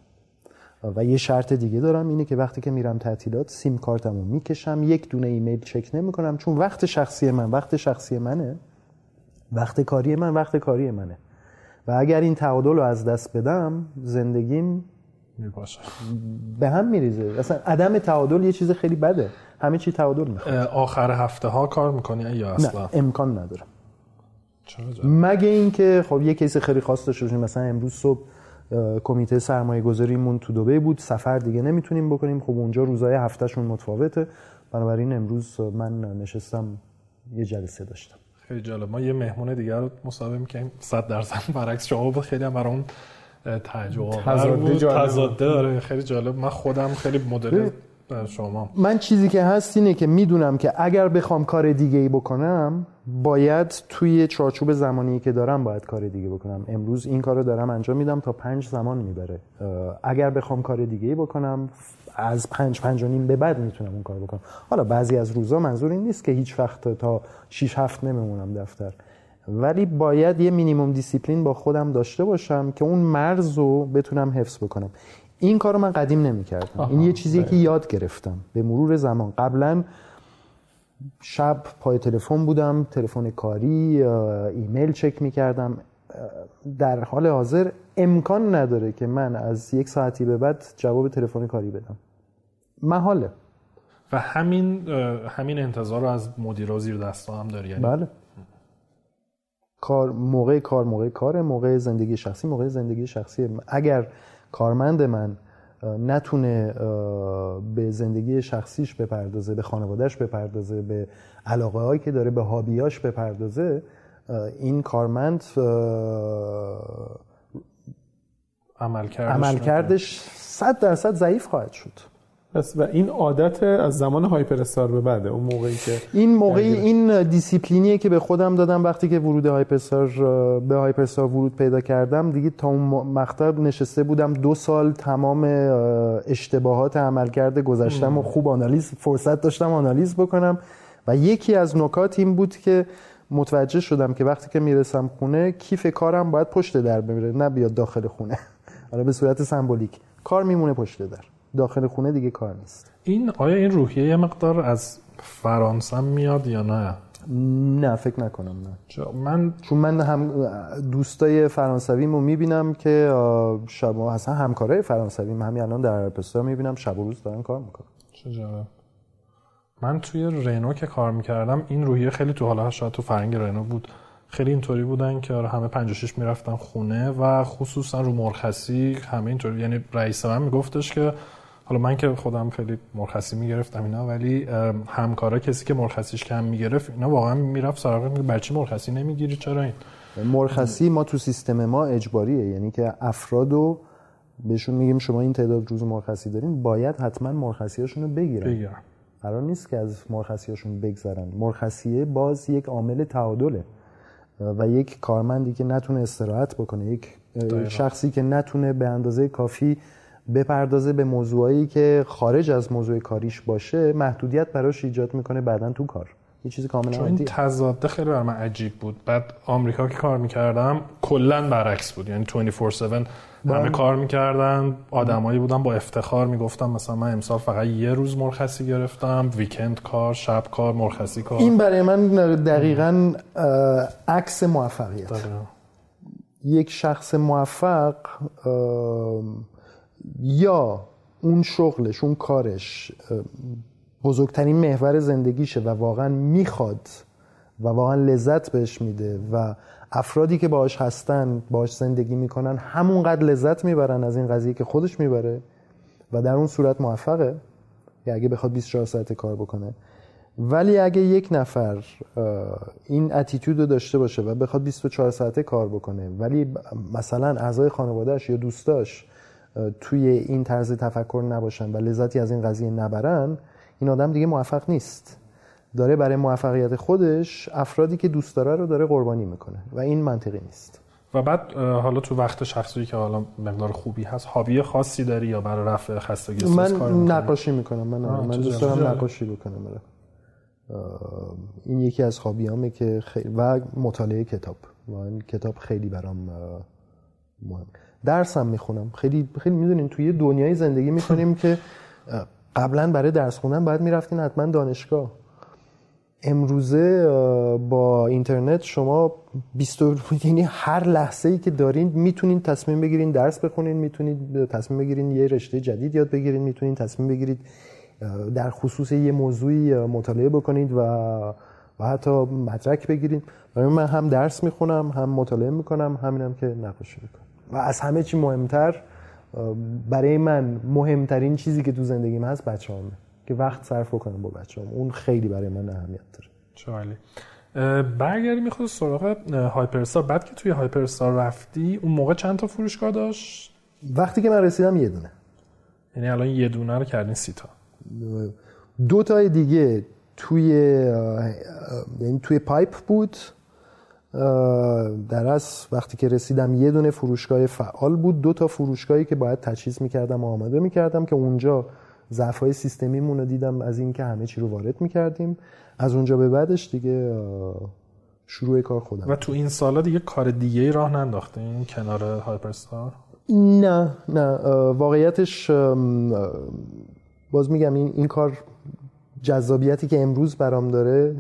و یه شرط دیگه دارم اینه که وقتی که میرم تعطیلات سیم کارتمو می‌کشم یک دونه ایمیل چک نمی‌کنم چون وقت شخصی من وقت شخصی منه. وقت کاری من وقت کاری منه. و اگر این تعادل رو از دست بدم زندگیم میپاشه به هم میریزه. اصلا عدم تعادل یه چیز خیلی بده. همه چی تعادل می‌خواد. آخر هفته ها کار می‌کنی یا اصلا؟ نه امکان ندارم چرا مگه اینکه خب یه کیس خیلی خاص داشته باشیم. مثلا امروز صبح کمیته سرمایه گذاریمون تو دبی بود. سفر دیگه نمی‌تونیم بکنیم. خب اونجا روزای هفتهشون متفاوته. بنابراین امروز من نشستم یه جلسه داشتم. خیلی جالب. ما یه مهمون دیگر رو مصاحبه می‌کنیم 100 درصد برعکس شما خیلی هم برای اون تعجب تضاده داره خیلی جالب. من خودم خیلی مدل شما. من چیزی که هست اینه که می‌دونم که اگر بخوام کار دیگه ای بکنم باید توی چارچوب زمانی که دارم باید کار دیگه بکنم. امروز این کار رو دارم انجام میدم تا پنج زمان می‌بره. اگر بخوام کار دیگه ای بکنم از پنج پنج و نیم به بعد می‌تونم اون کار بکنم. حالا بعضی از روزا منظور این نیست که هیچ وقت تا 6 هفت نمیمونم دفتر. ولی باید یه minimum discipline با خودم داشته باشم که اون مرز رو بتونم حفظ بکنم. این کارو من قدیم نمی‌کردم. این یه چیزیه که یاد گرفتم. به مرور زمان. قبلا شب پای تلفن بودم تلفن کاری ایمیل چک می‌کردم. در حال حاضر امکان نداره که من از یک ساعتی به بعد جواب تلفن کاری بدم. محاله. و همین همین انتظار رو از مدیرا زیر دستا هم داری؟ یعنی بله. کار موقع کار موقع کار موقع زندگی شخصی موقع زندگی شخصی اگر کارمند من نتونه به زندگی شخصیش بپردازه به خانوادهش بپردازه به علاقه هایی که داره به hobby اش بپردازه این کارمند عملکردش عملا صد درصد ضعیف خواهد شد. پس و این عادت از زمان هایپر استار به بعده اون موقعی که این موقعی این دیسیپلینیه که به خودم دادم وقتی که ورود هایپر استار به هایپر استار ورود پیدا کردم دیگه تا اون مقطع نشسته بودم دو سال تمام اشتباهات عملکرد گذشتم و خوب آنالیز فرصت داشتم آنالیز بکنم و یکی از نکات این بود که متوجه شدم که وقتی که می‌رسم خونه کیف کارم باید پشت در بمیره نه بیاد داخل خونه. حالا به صورت سمبولیک. کار میمونه پشت در. داخل خونه دیگه کار نیست. این آیا این روحیه یه مقدار از فرانسه میاد یا نه؟ نه فکر نکنم نه. من چون من هم دوستای فرانسویمو می‌بینم که شب اصلا همکارای فرانسویم همین الان در پستا می‌بینم شب و روز دارن کار می‌کنن. چه جالب. من توی رنو که کار می‌کردم این روحیه خیلی تو حالا شاید تو فرنگ رنو بود. خیلی اینطوری بودن که همه 56 می‌رفتن خونه و خصوصا رو مرخصی همه اینطوری یعنی رئیس من میگفتش که حالا من که خودم خیلی مرخصی می‌گرفتم اینا ولی همکارا کسی که مرخصیش کم می‌گرفت اینا واقعا می‌رفت سراغ میگه بچه مرخصی نمی‌گیری چرا این؟ مرخصی ما تو سیستم ما اجباریه. یعنی که افرادو بهشون میگیم شما این تعداد روز مرخصی دارین باید حتما مرخصیاشون رو بگیرن. بگیرن. قرار نیست که از مرخصیاشون بگذرن. مرخصیه باز یک عامل تعادله. و یک کارمندی که نتونه استراحت بکنه یک دقیقا. شخصی که نتونه به اندازه کافی بپردازه به موضوعایی که خارج از موضوع کاریش باشه محدودیت براش ایجاد می‌کنه بعدا تو کار. یه چیزی کاملا چون این. تضاده خیلی بر من عجیب بود. بعد آمریکا که کار می‌کردم کلا برعکس بود. یعنی 24/7 همه کار می‌کردن آدمایی بودن با افتخار می‌گفتم مثلا من امسال فقط یه روز مرخصی گرفتم ویکند کار شب کار مرخصی کار. این برای من دقیقا عکس موفقیت. داره. یک شخص موفق یا اون شغلش اون کارش بزرگترین محور زندگیشه و واقعا می‌خواد و واقعا لذت بهش میده و افرادی که باهاش هستن باهاش زندگی می‌کنن همونقدر لذت می‌برن از این قضیه که خودش می‌بره و در اون صورت موفقه. یا اگه بخواد 24 ساعته کار بکنه. ولی اگه یک نفر این اتیتود رو داشته باشه و بخواد 24 ساعته کار بکنه ولی مثلا اعضای خانوادهش یا دوستاش توی این طرز تفکر نباشن و لذتی از این قضیه نبرن این آدم دیگه موفق نیست. داره برای موفقیت خودش افرادی که دوست داره رو داره قربانی می‌کنه و این منطقی نیست. و بعد حالا تو وقت شخصی که حالا مقدار خوبی هست هابی خاصی داری یا برای رفع خستگی من نقاشی می‌کنم من من دوست دارم نقاشی بکنم برای. این یکی از هابیامه که خیلی و مطالعه کتاب. و این کتاب خیلی برام مهم. درسم می‌خونم. خیلی خیلی می‌دونین توی دنیای زندگی می‌کنیم که قبلا برای درس خوندن باید می‌رفتین حتما دانشگاه. امروزه با اینترنت شما 20 یعنی هر لحظه ای که دارین می‌تونین تصمیم بگیرین درس بخونین می‌تونید تصمیم بگیرین یه رشته جدید یاد بگیرین می‌تونین تصمیم بگیرید در خصوص یه موضوعی مطالعه بکنید و و حتی مدرک بگیرید من هم درس می‌خونم هم مطالعه می‌کنم همینم که نقاشی می‌کنم. و از همه چی مهمتر برای من مهمترین چیزی که تو زندگیم هست بچه همه. که وقت صرف کنم با بچه هم. اون خیلی برای من اهمیت داره. چالی. برگردی می‌خواد سراغ هایپرستار. بعد که توی هایپرستار رفتی اون موقع چند تا فروشگاه داشت؟ وقتی که من رسیدم یه دونه. یعنی الان یه دونه رو کردین سی تا. دو تای دیگه توی یعنی توی پایپ بود. در از وقتی که رسیدم یه دونه فروشگاه فعال بود دو تا فروشگاهی که باید تجهیز می‌کردم و آماده می‌کردم که اونجا ضعف های سیستمیمون رو دیدم از اینکه همه چی رو وارد می‌کردیم. از اونجا به بعدش دیگه شروع کار خودم. و تو این سالا دیگه کار دیگه ای راه ننداخته؟ این کنار هایپرستار؟ نه نه واقعیتش باز میگم این, این کار جذابیتی که امروز برام داره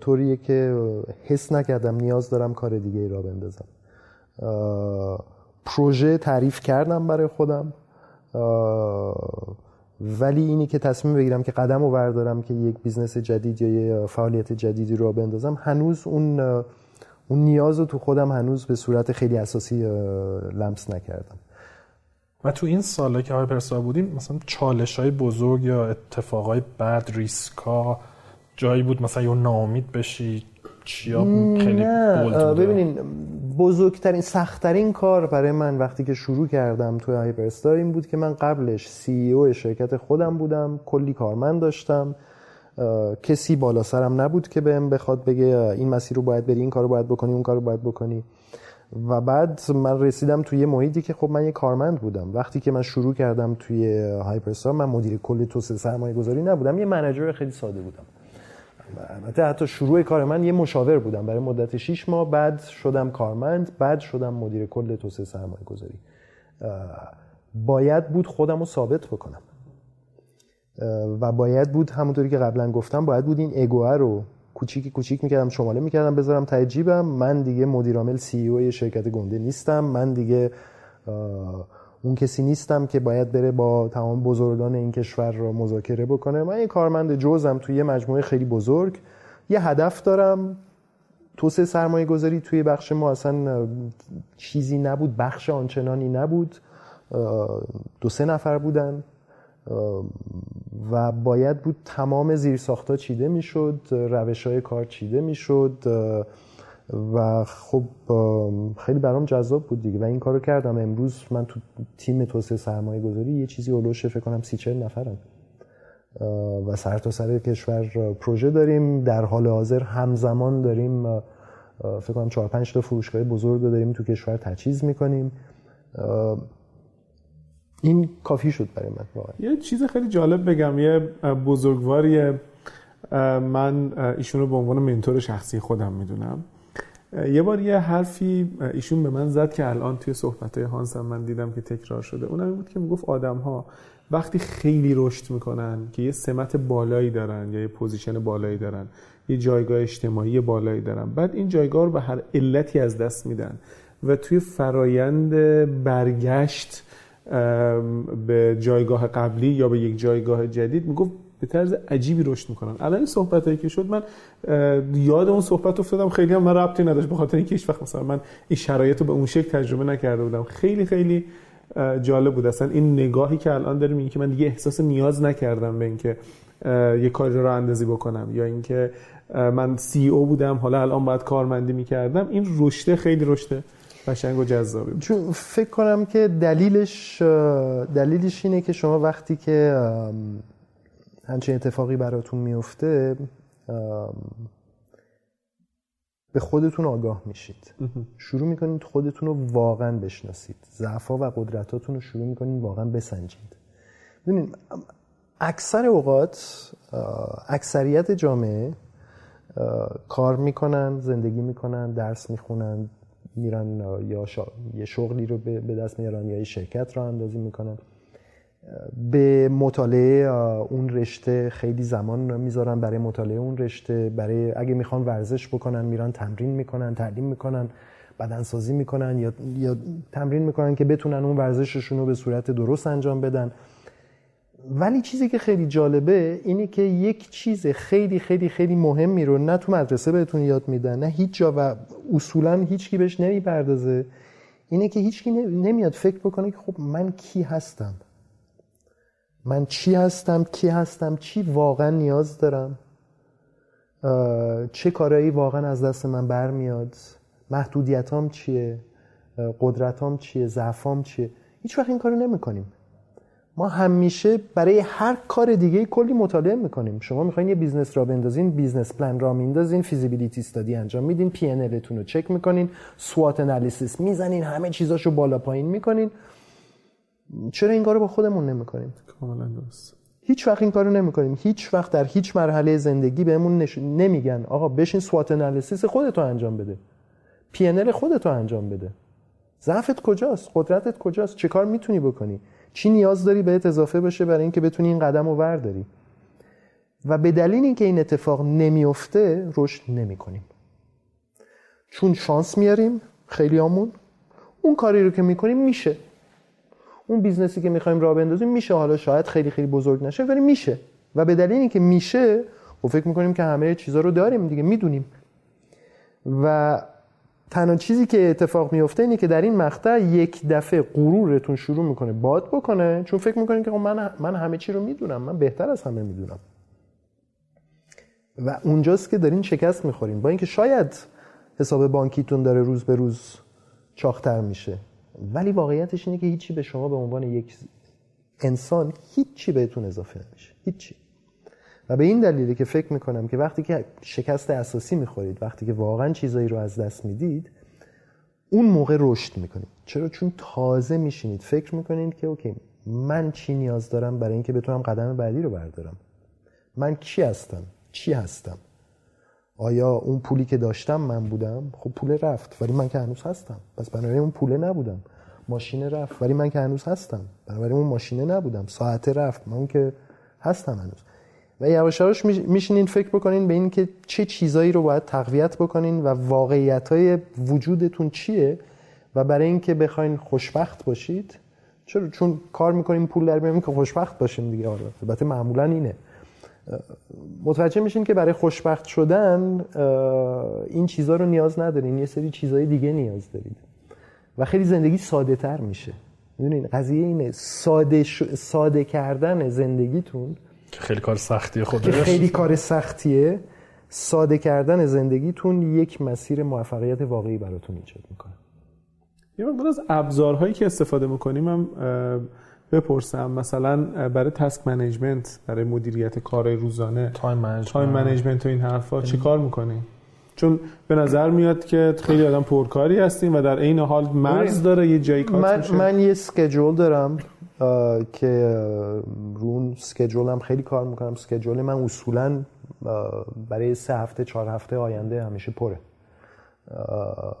طوریه که حس نکردم نیاز دارم کار دیگه ای راه بندازم. پروژه تعریف کردم برای خودم. ولی اینی که تصمیم بگیرم که قدم رو بردارم که یک business جدید یا یه فعالیت جدیدی رو راه بندازم هنوز اون اون نیاز رو تو خودم هنوز به صورت خیلی اساسی لمس نکردم. و تو این ساله که های پرسا بودیم مثلا چالش های بزرگ یا اتفاق های بد ریسکا جایی بود؟ مثلا یا نامید بشی؟ چیا خیلی نه ببینین بزرگترین سختترین کار برای من وقتی که شروع کردم توی هایپرستار این بود که من قبلش سی او شرکت خودم بودم کلی کارمند داشتم. کسی بالا سرم نبود که بهم بخواد بگه این مسیر رو باید بری این کار رو باید بکنی اون کار رو باید بکنی. و بعد من رسیدم توی یه محیطی که خب من یه کارمند بودم. وقتی که من شروع کردم توی هایپرستار من مدیر کل توسعه سرمایه گذاری نبودم یه منجر خیلی ساده بودم. البته حتی شروع کار من یه مشاور بودم. برای مدت 6 ماه بعد شدم کارمند بعد شدم مدیر کل توسعه سرمایه گذاری باید بود خودم رو ثابت بکنم. و باید بود همونطوری که قبلا گفتم باید بود این اگوه رو کوچیک کوچیک می‌کردم شماله می‌کردم بذارم تای جیبم. من دیگه مدیر عامل سی او شرکت گنده نیستم. من دیگه اون کسی نیستم که باید بره با تمام بزرگان این کشور رو مذاکره بکنه. من یه کارمند جزم توی یه مجموعه خیلی بزرگ. یه هدف دارم. توسعه سرمایه گذاری توی بخش ما اصلا چیزی نبود بخش آنچنانی نبود. دو سه نفر بودن. و باید بود تمام زیرساختا چیده می‌شد روش های کار چیده می‌شد و خب خیلی برام جذاب بود دیگه. و این کارو کردم. امروز من تو تیم توسعه سرمایه گذاری یه چیزی اولوش فکر کنم سی چهل نفرم. و سر تا سر کشور پروژه داریم. در حال حاضر همزمان داریم فکر کنم چهار پنج تا فروشگاه بزرگ داریم تو کشور تجهیز می‌کنیم. این کافی شد برای من واقعا. یه چیز خیلی جالب بگم. یه بزرگواری من ایشون رو به عنوان mentor شخصی خودم می‌دونم. یه بار یه حرفی ایشون به من زد که الان توی صحبت های هانس هم من دیدم که تکرار شده. اونم بود که می‌گفت آدم ها وقتی خیلی رشد می‌کنن که یه سمت بالایی دارن یا یه position بالایی دارن یه جایگاه اجتماعی بالایی دارن بعد این جایگاه رو به هر علتی از دست میدن و توی فرایند برگشت به جایگاه قبلی یا به یک جایگاه جدید می‌گفت به طرز عجیبی رشد می‌کنن. الان این صحبت هایی که شد من یاد اون صحبت افتادم خیلی هم من ربطی نداشت به خاطر اینکه هیچ وقت مثلا من این شرایط رو به اون شکل تجربه نکرده بودم. خیلی خیلی جالب بود. اصلا این نگاهی که الان داریم این که من دیگه احساس نیاز نکردم به اینکه یه کاری رو اندازی بکنم یا اینکه من سی او بودم حالا الان باید کارمندی می‌کردم. این رشته خیلی رشته قشنگ و جذابی بود. چون فکر کنم که دلیلش دلیلش اینه که شما وقتی که همچین اتفاقی براتون میفته به خودتون آگاه میشید. شروع می‌کنید خودتون رو واقعا بشناسید. ضعفا و قدرتاتون رو شروع می‌کنید واقعا بسنجید. ببینید اکثر اوقات اکثریت جامعه کار می‌کنن زندگی می‌کنن درس می‌خونن میرن یا یه شغلی رو به دست میارن یا یه شرکت رو اندازی می‌کنن. به مطالعه اون رشته خیلی زمان می‌ذارن برای مطالعه اون رشته. برای اگه می‌خوان ورزش بکنن میرن تمرین می‌کنن تعلیم می‌کنن بدنسازی می‌کنن یا, یا تمرین می‌کنن که بتونن اون ورزششون رو به صورت درست انجام بدن. ولی چیزی که خیلی جالبه اینه که یک چیز خیلی خیلی خیلی مهمی رو نه تو مدرسه بهتون یاد میدن نه هیچ جا و اصولا هیچکی بهش نمی‌پردازه. اینه که هیچکی نمیاد فکر بکنه که خب من کی هستم؟ من چی هستم؟ کی هستم؟ چی واقعا نیاز دارم؟ چه کارایی واقعا از دست من برمیاد؟ محدودیتام چیه؟ قدرتام چیه؟ ضعفام چیه؟ هیچ وقت این کارو نمی‌کنیم. ما همیشه برای هر کار دیگه کلی مطالعه می‌کنیم. شما می‌خواین یه business راه بندازین business plan راه میندازین feasibility study انجام میدین P&L رو چک می‌کنین SWOT analysis می‌زنین همه چیزاشو بالا پایین می‌کنین. چرا این کارو با خودمون نمی‌کنیم؟ کاملا درست. هیچ وقت این کارو نمی‌کنیم. هیچ وقت در هیچ مرحله زندگی بهمون نش... نمیگن آقا بشین SWOT analysis خودتو انجام بده. P&L خودتو انجام بده. ضعفت کجاست؟ قدرتت کجاست؟ چه کار می‌تونی بکنی؟ چی نیاز داری بهت اضافه بشه برای اینکه بتونی این قدم رو ورداری و به دلیل اینکه این اتفاق نمیفته رشد نمی کنیم چون شانس میاریم خیلیامون اون کاری رو که می‌کنیم میشه. اون business ی که می‌خوایم راه بندازیم میشه. حالا شاید خیلی خیلی بزرگ نشه ولی میشه. و به دلیل اینکه میشه و فکر می‌کنیم که همه چیزا رو داریم دیگه می‌دونیم. و تنها چیزی که اتفاق میفته اینه که در این مقطع یک دفعه غرورتون شروع می‌کنه باد بکنه. چون فکر می‌کنین که خب من من همه چی رو می‌دونم. من بهتر از همه می‌دونم. و اونجاست که دارین شکست می‌خورین. با اینکه شاید حساب بانکیتون داره روز به روز چاختر میشه. ولی واقعیتش اینه که هیچی به شما به عنوان یک انسان هیچی بهتون اضافه نمیشه. هیچی. و به این دلیله که فکر می‌کنم که وقتی که شکست اساسی می‌خورید وقتی که واقعا چیزایی رو از دست می‌دید اون موقع رشد می‌کنید. چرا؟ چون تازه میشینید. فکر می‌کنید که اوکی من چی نیاز دارم برای اینکه بتونم قدم بعدی رو بردارم؟ من کی هستم؟ چی هستم؟ آیا اون پولی که داشتم من بودم؟ خب پول رفت ولی من که هنوز هستم. پس بنابراین اون پوله نبودم. ماشین رفت ولی من که هنوز هستم. بنابراین اون ماشینه نبودم. ساعته رفت من که هستم هنوز. و یواش یواش میشینین فکر بکنین به این که چه چیزایی رو باید تقویت بکنین و واقعیت های وجودتون چیه و برای اینکه بخواین خوشبخت باشید چرا؟ چون کار می‌کنیم پول در بیاریم که خوشبخت باشیم دیگه. آره البته معمولا اینه. متوجه میشین که برای خوشبخت شدن این چیزها رو نیاز ندارین. یه سری چیزهای دیگه نیاز دارید و خیلی زندگی ساده تر میشه. می‌دونین؟ قضیه اینه ساده, ساده کردن زندگیتون که خیلی کار سختیه. خودش خیلی کار سختیه. ساده کردن زندگیتون یک مسیر موفقیت واقعی براتون ایجاد می‌کنه. یه مقدار از ابزارهایی که استفاده می‌کنیم هم بپرسم. مثلا برای task management برای مدیریت کار روزانه time management time management و این حرفا چی کار می‌کنیم چون به نظر میاد که خیلی آدم پرکاری هستیم و در عین حال مرز داره یه جایی cut من, میشه. من یه schedule دارم. که رو اون schedule هم خیلی کار می‌کنم. schedule من اصولا برای سه هفته چهار هفته آینده همیشه پره.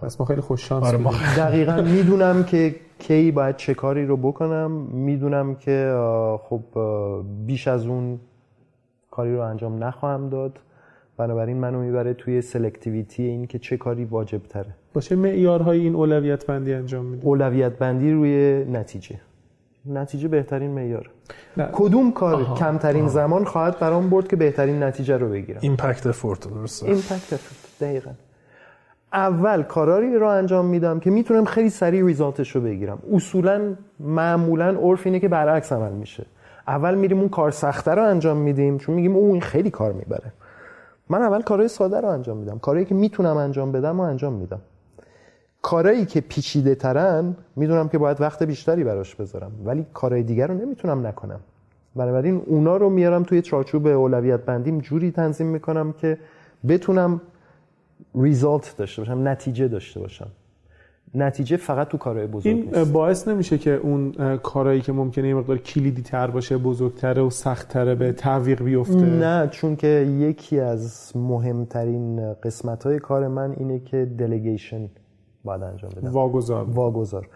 پس ما خیلی خوش شانس آره دقیقا می‌دونم که کی باید چه کاری رو بکنم. می‌دونم که خب بیش از اون کاری رو انجام نخواهم داد. بنابراین منو می‌بره توی selectivity این که چه کاری واجب تره باشه معیارهای این اولویت بندی انجام میده. اولویت بندی روی نتیجه. نتیجه بهترین معیار کدوم کار آها. کمترین آها. زمان خواهد برام برد که بهترین نتیجه رو بگیرم؟ impact effort درسته. impact effort دقیقاً. اول کارایی رو انجام میدم که می‌تونم خیلی سریع result ش رو بگیرم. اصولا معمولا عرف اینه که برعکس عمل میشه. اول میریم اون کار سخته رو انجام میدیم چون میگیم اون خیلی کار می‌بره. من اول کارهای ساده رو انجام میدم. کارهایی که می‌تونم انجام بدم و انجام میدم. کارهایی که پیچیده ترن می‌دونم که باید وقت بیشتری براش بذارم ولی کارهای دیگر رو نمی‌تونم نکنم. بنابراین اونا رو میارم توی چارچوب اولویت بندیم جوری تنظیم می‌کنم که بتونم ریزالت داشته باشم نتیجه داشته باشم. نتیجه فقط تو کارهای بزرگ این نیست. باعث نمیشه که اون کارهایی که ممکنه یه مقدار کلیدی تر باشه بزرگتره و سختتره به تعویق بیفته؟ نه چون که یکی از مهمترین قسمت های کار من اینه که دلگیشن باید انجام بدم. واگذار. واگذار.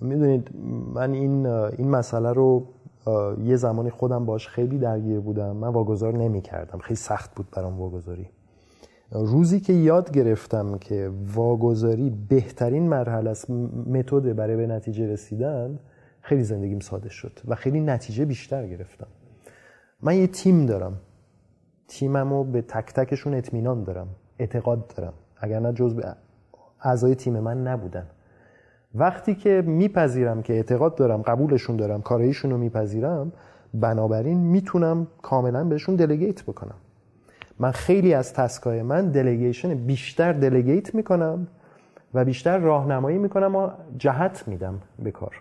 می‌دونید من این این مسئله رو یه زمانی خودم باش خیلی درگیر بودم. من واگذار نمی کردم خیلی سخت بود برام واگذاری. روزی که یاد گرفتم که واگذاری بهترین مرحله است متد برای به نتیجه رسیدن خیلی زندگیم ساده شد و خیلی نتیجه بیشتر گرفتم. من یه تیم دارم. تیمم رو به تک تکشون اطمینان دارم. اعتقاد دارم. اگر نه جز اعضای تیم من نبودن. وقتی که میپذیرم که اعتقاد دارم قبولشون دارم کارایشون رو میپذیرم بنابراین می‌تونم کاملا بهشون دلگیت بکنم. من خیلی از task ای من delegation بیشتر delegate می‌کنم و بیشتر راهنمایی می‌کنم و جهت میدم به کار.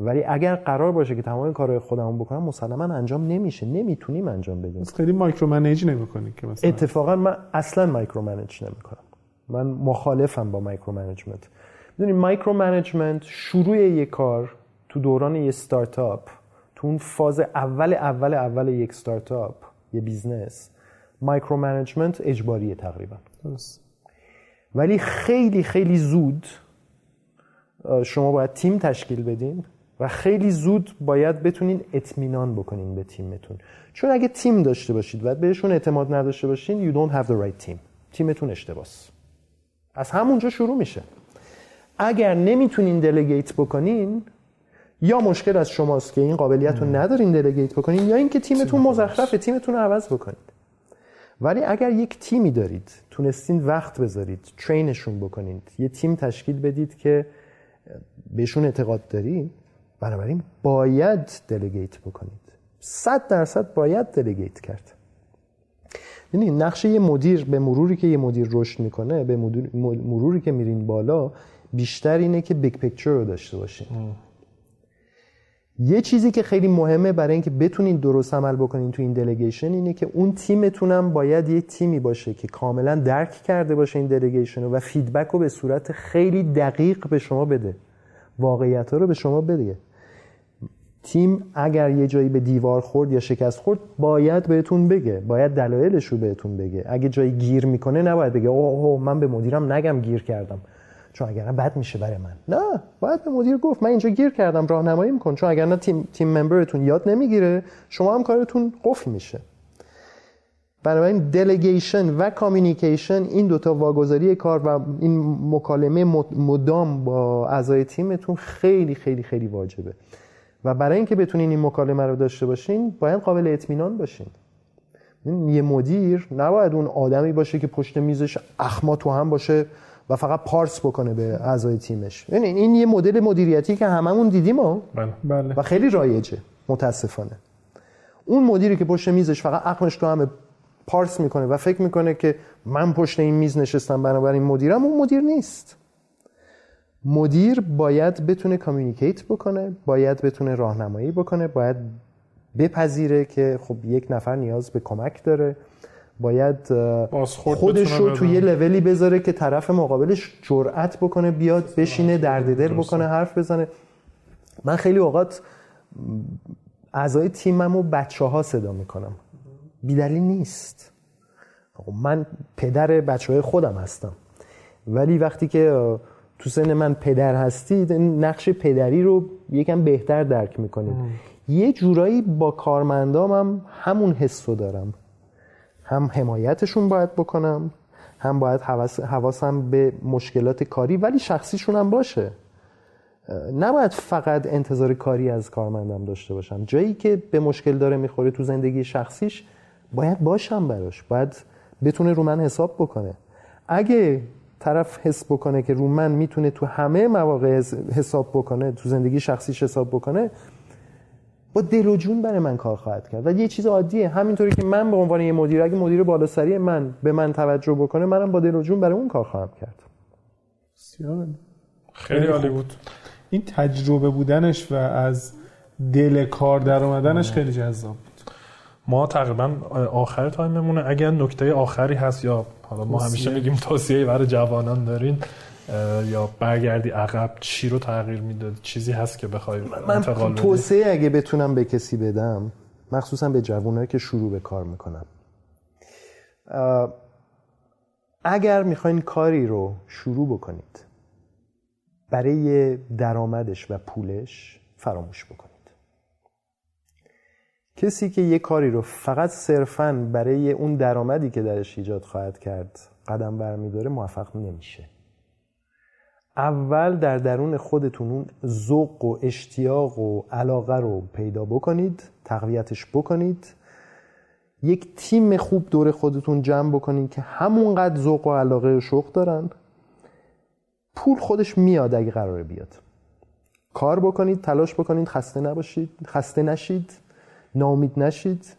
ولی اگر قرار باشه که تمام کارهای خودمون بکنم مسلما انجام نمیشه. نمی‌تونیم انجام بدیم. خیلی micro manage نمی‌کنی که مثلا. اتفاقا من اصلا micro manage نمی‌کنم. من مخالفم با micro management می‌دونید micro management شروع یک کار تو دوران یه استارتاپ تو اون فاز اول اول اول یک استارتاپ یه business micro management اجباریه تقریبا. درست. ولی خیلی خیلی زود شما باید تیم تشکیل بدین و خیلی زود باید بتونین اطمینان بکنین به تیمتون. چون اگه تیم داشته باشید و بهشون اعتماد نداشته باشین you don't have the right team. تیمتون اشتباس. از همونجا شروع میشه. اگر نمی‌تونین delegate بکنین یا مشکل از شماست که این قابلیت رو ندارین delegate بکنین یا اینکه تیمتون مزخرفه تیمتون رو عوض بکنید. ولی اگر یک تیمی دارید تونستین وقت بذارید train شون بکنید یه تیم تشکیل بدید که بهشون اعتقاد دارید بنابراین باید delegate بکنید. صد درصد باید delegate کرد. یعنی نقش یه مدیر به مروری که یه مدیر رشد می‌کنه به مروری که میرین بالا بیشتر اینه که big picture رو داشته باشین. یه چیزی که خیلی مهمه برای اینکه بتونین درست عمل بکنین تو این delegation اینه که اون تیمتونم باید یه تیمی باشه که کاملا درک کرده باشه این delegation رو و feedback رو به صورت خیلی دقیق به شما بده. واقعیت ها رو به شما بده. تیم اگر یه جایی به دیوار خورد یا شکست خورد باید بهتون بگه. باید دلایلش رو بهتون بگه. اگه جایی گیر می‌کنه نباید بگه اوه من به مدیرم نگم گیر کردم. چون اگر بد میشه برای من. نه باید به مدیر گفت من اینجا گیر کردم راهنماییم کن چون اگر نه تیم team member تون یاد نمی‌گیره شما هم کارتون قفل میشه. بنابراین delegation و communication این دوتا واگذاری کار و این مکالمه مدام با اعضای تیمتون خیلی خیلی خیلی واجبه. و برای اینکه بتونین این مکالمه رو داشته باشین باید قابل اطمینان باشین. یه مدیر نباید اون آدمی باشه که پشت میزش اخما تو هم باشه و فقط پارس بکنه به اعضای تیمش. یعنی این یه مدل مدیریتی که هممون دیدیم ها. بله. و خیلی رایجه. متاسفانه. اون مدیری که پشت میزش فقط عقلش تو همه پارس می‌کنه و فکر می‌کنه که من پشت این میز نشستم بنابراین مدیرم اون مدیر نیست. مدیر باید بتونه کامیونیکیت بکنه باید بتونه راهنمایی بکنه باید بپذیره که خب یک نفر نیاز به کمک داره. باید خودش رو توی یه لولی بذاره که طرف مقابلش جرأت بکنه بیاد بشینه درد دل بکنه حرف بزنه. من خیلی اوقات اعضای تیمم و بچه ها صدا می‌کنم. بیدلیل نیست. من پدر بچه های خودم هستم. ولی وقتی که تو سن من پدر هستید نقش پدری رو یکم بهتر درک می‌کنید. یه جورایی با کارمندام هم همون حس رو دارم. هم حمایتشون باید بکنم هم باید حواسم به مشکلات کاری ولی شخصیشون هم باشه. نباید فقط انتظار کاری از کارمندم داشته باشم. جایی که به مشکل داره می‌خوره تو زندگی شخصیش باید باشم براش. باید بتونه رو من حساب بکنه. اگه طرف حس بکنه که رو من می‌تونه تو همه مواقع حساب بکنه تو زندگی شخصیش حساب بکنه با دل و جون برای من کار خواهد کرد. و یه چیز عادیه. همینطوری که من به عنوان یه مدیر اگه مدیر بالاسری من به من توجه بکنه منم با دل و جون برای اون کار خواهم کرد. خیلی عالی بود. این تجربه بودنش و از دل کار در اومدنش خیلی جذاب بود. ما تقریبا آخر تایممونه اگر نکته آخری هست یا حالا ما همیشه میگیم توصیه برای جوانان دارین یا برگردی عقب چی رو تغییر می‌داد چیزی هست که بخوای من توصیه اگه بتونم به کسی بدم مخصوصا به جوانایی که شروع به کار می‌کنم اگر می‌خواین کاری رو شروع بکنید برای درآمدش و پولش فراموش بکنید. کسی که یه کاری رو فقط صرفا برای اون درآمدی که درش ایجاد خواهد کرد قدم برمیداره موفق نمیشه. اول در درون خودتون اون ذوق و اشتیاق و علاقه رو پیدا بکنید تقویتش بکنید. یک تیم خوب دور خودتون جمع بکنید که همونقدر ذوق و علاقه و شوق دارن. پول خودش میاد اگه قراره بیاد. کار بکنید تلاش بکنید خسته نباشید خسته نشید. ناامید نشید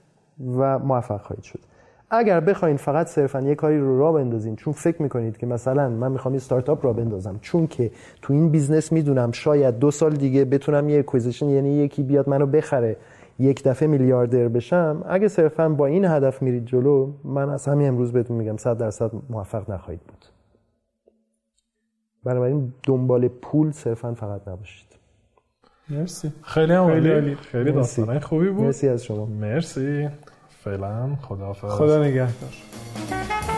و موفق خواهید شد. اگر بخواین فقط صرفا یه کاری رو راه بندازین چون فکر می‌کنید که مثلا من می‌خوام یه استارتاپ راه بندازم چون که تو این business می‌دونم شاید دو سال دیگه بتونم یه acquisition یعنی یکی بیاد منو بخره یک دفعه میلیاردر بشم اگه صرفا با این هدف میرید جلو من از همین امروز بهتون میگم 100 درصد موفق نخواهید بود. بنابراین دنبال پول صرفا فقط نباشید. مرسی. خیلی هم خیلی خیلی داستانای خوبی بود. مرسی از شما. مرسی. فعلا خداحافظ. خدا نگهدار.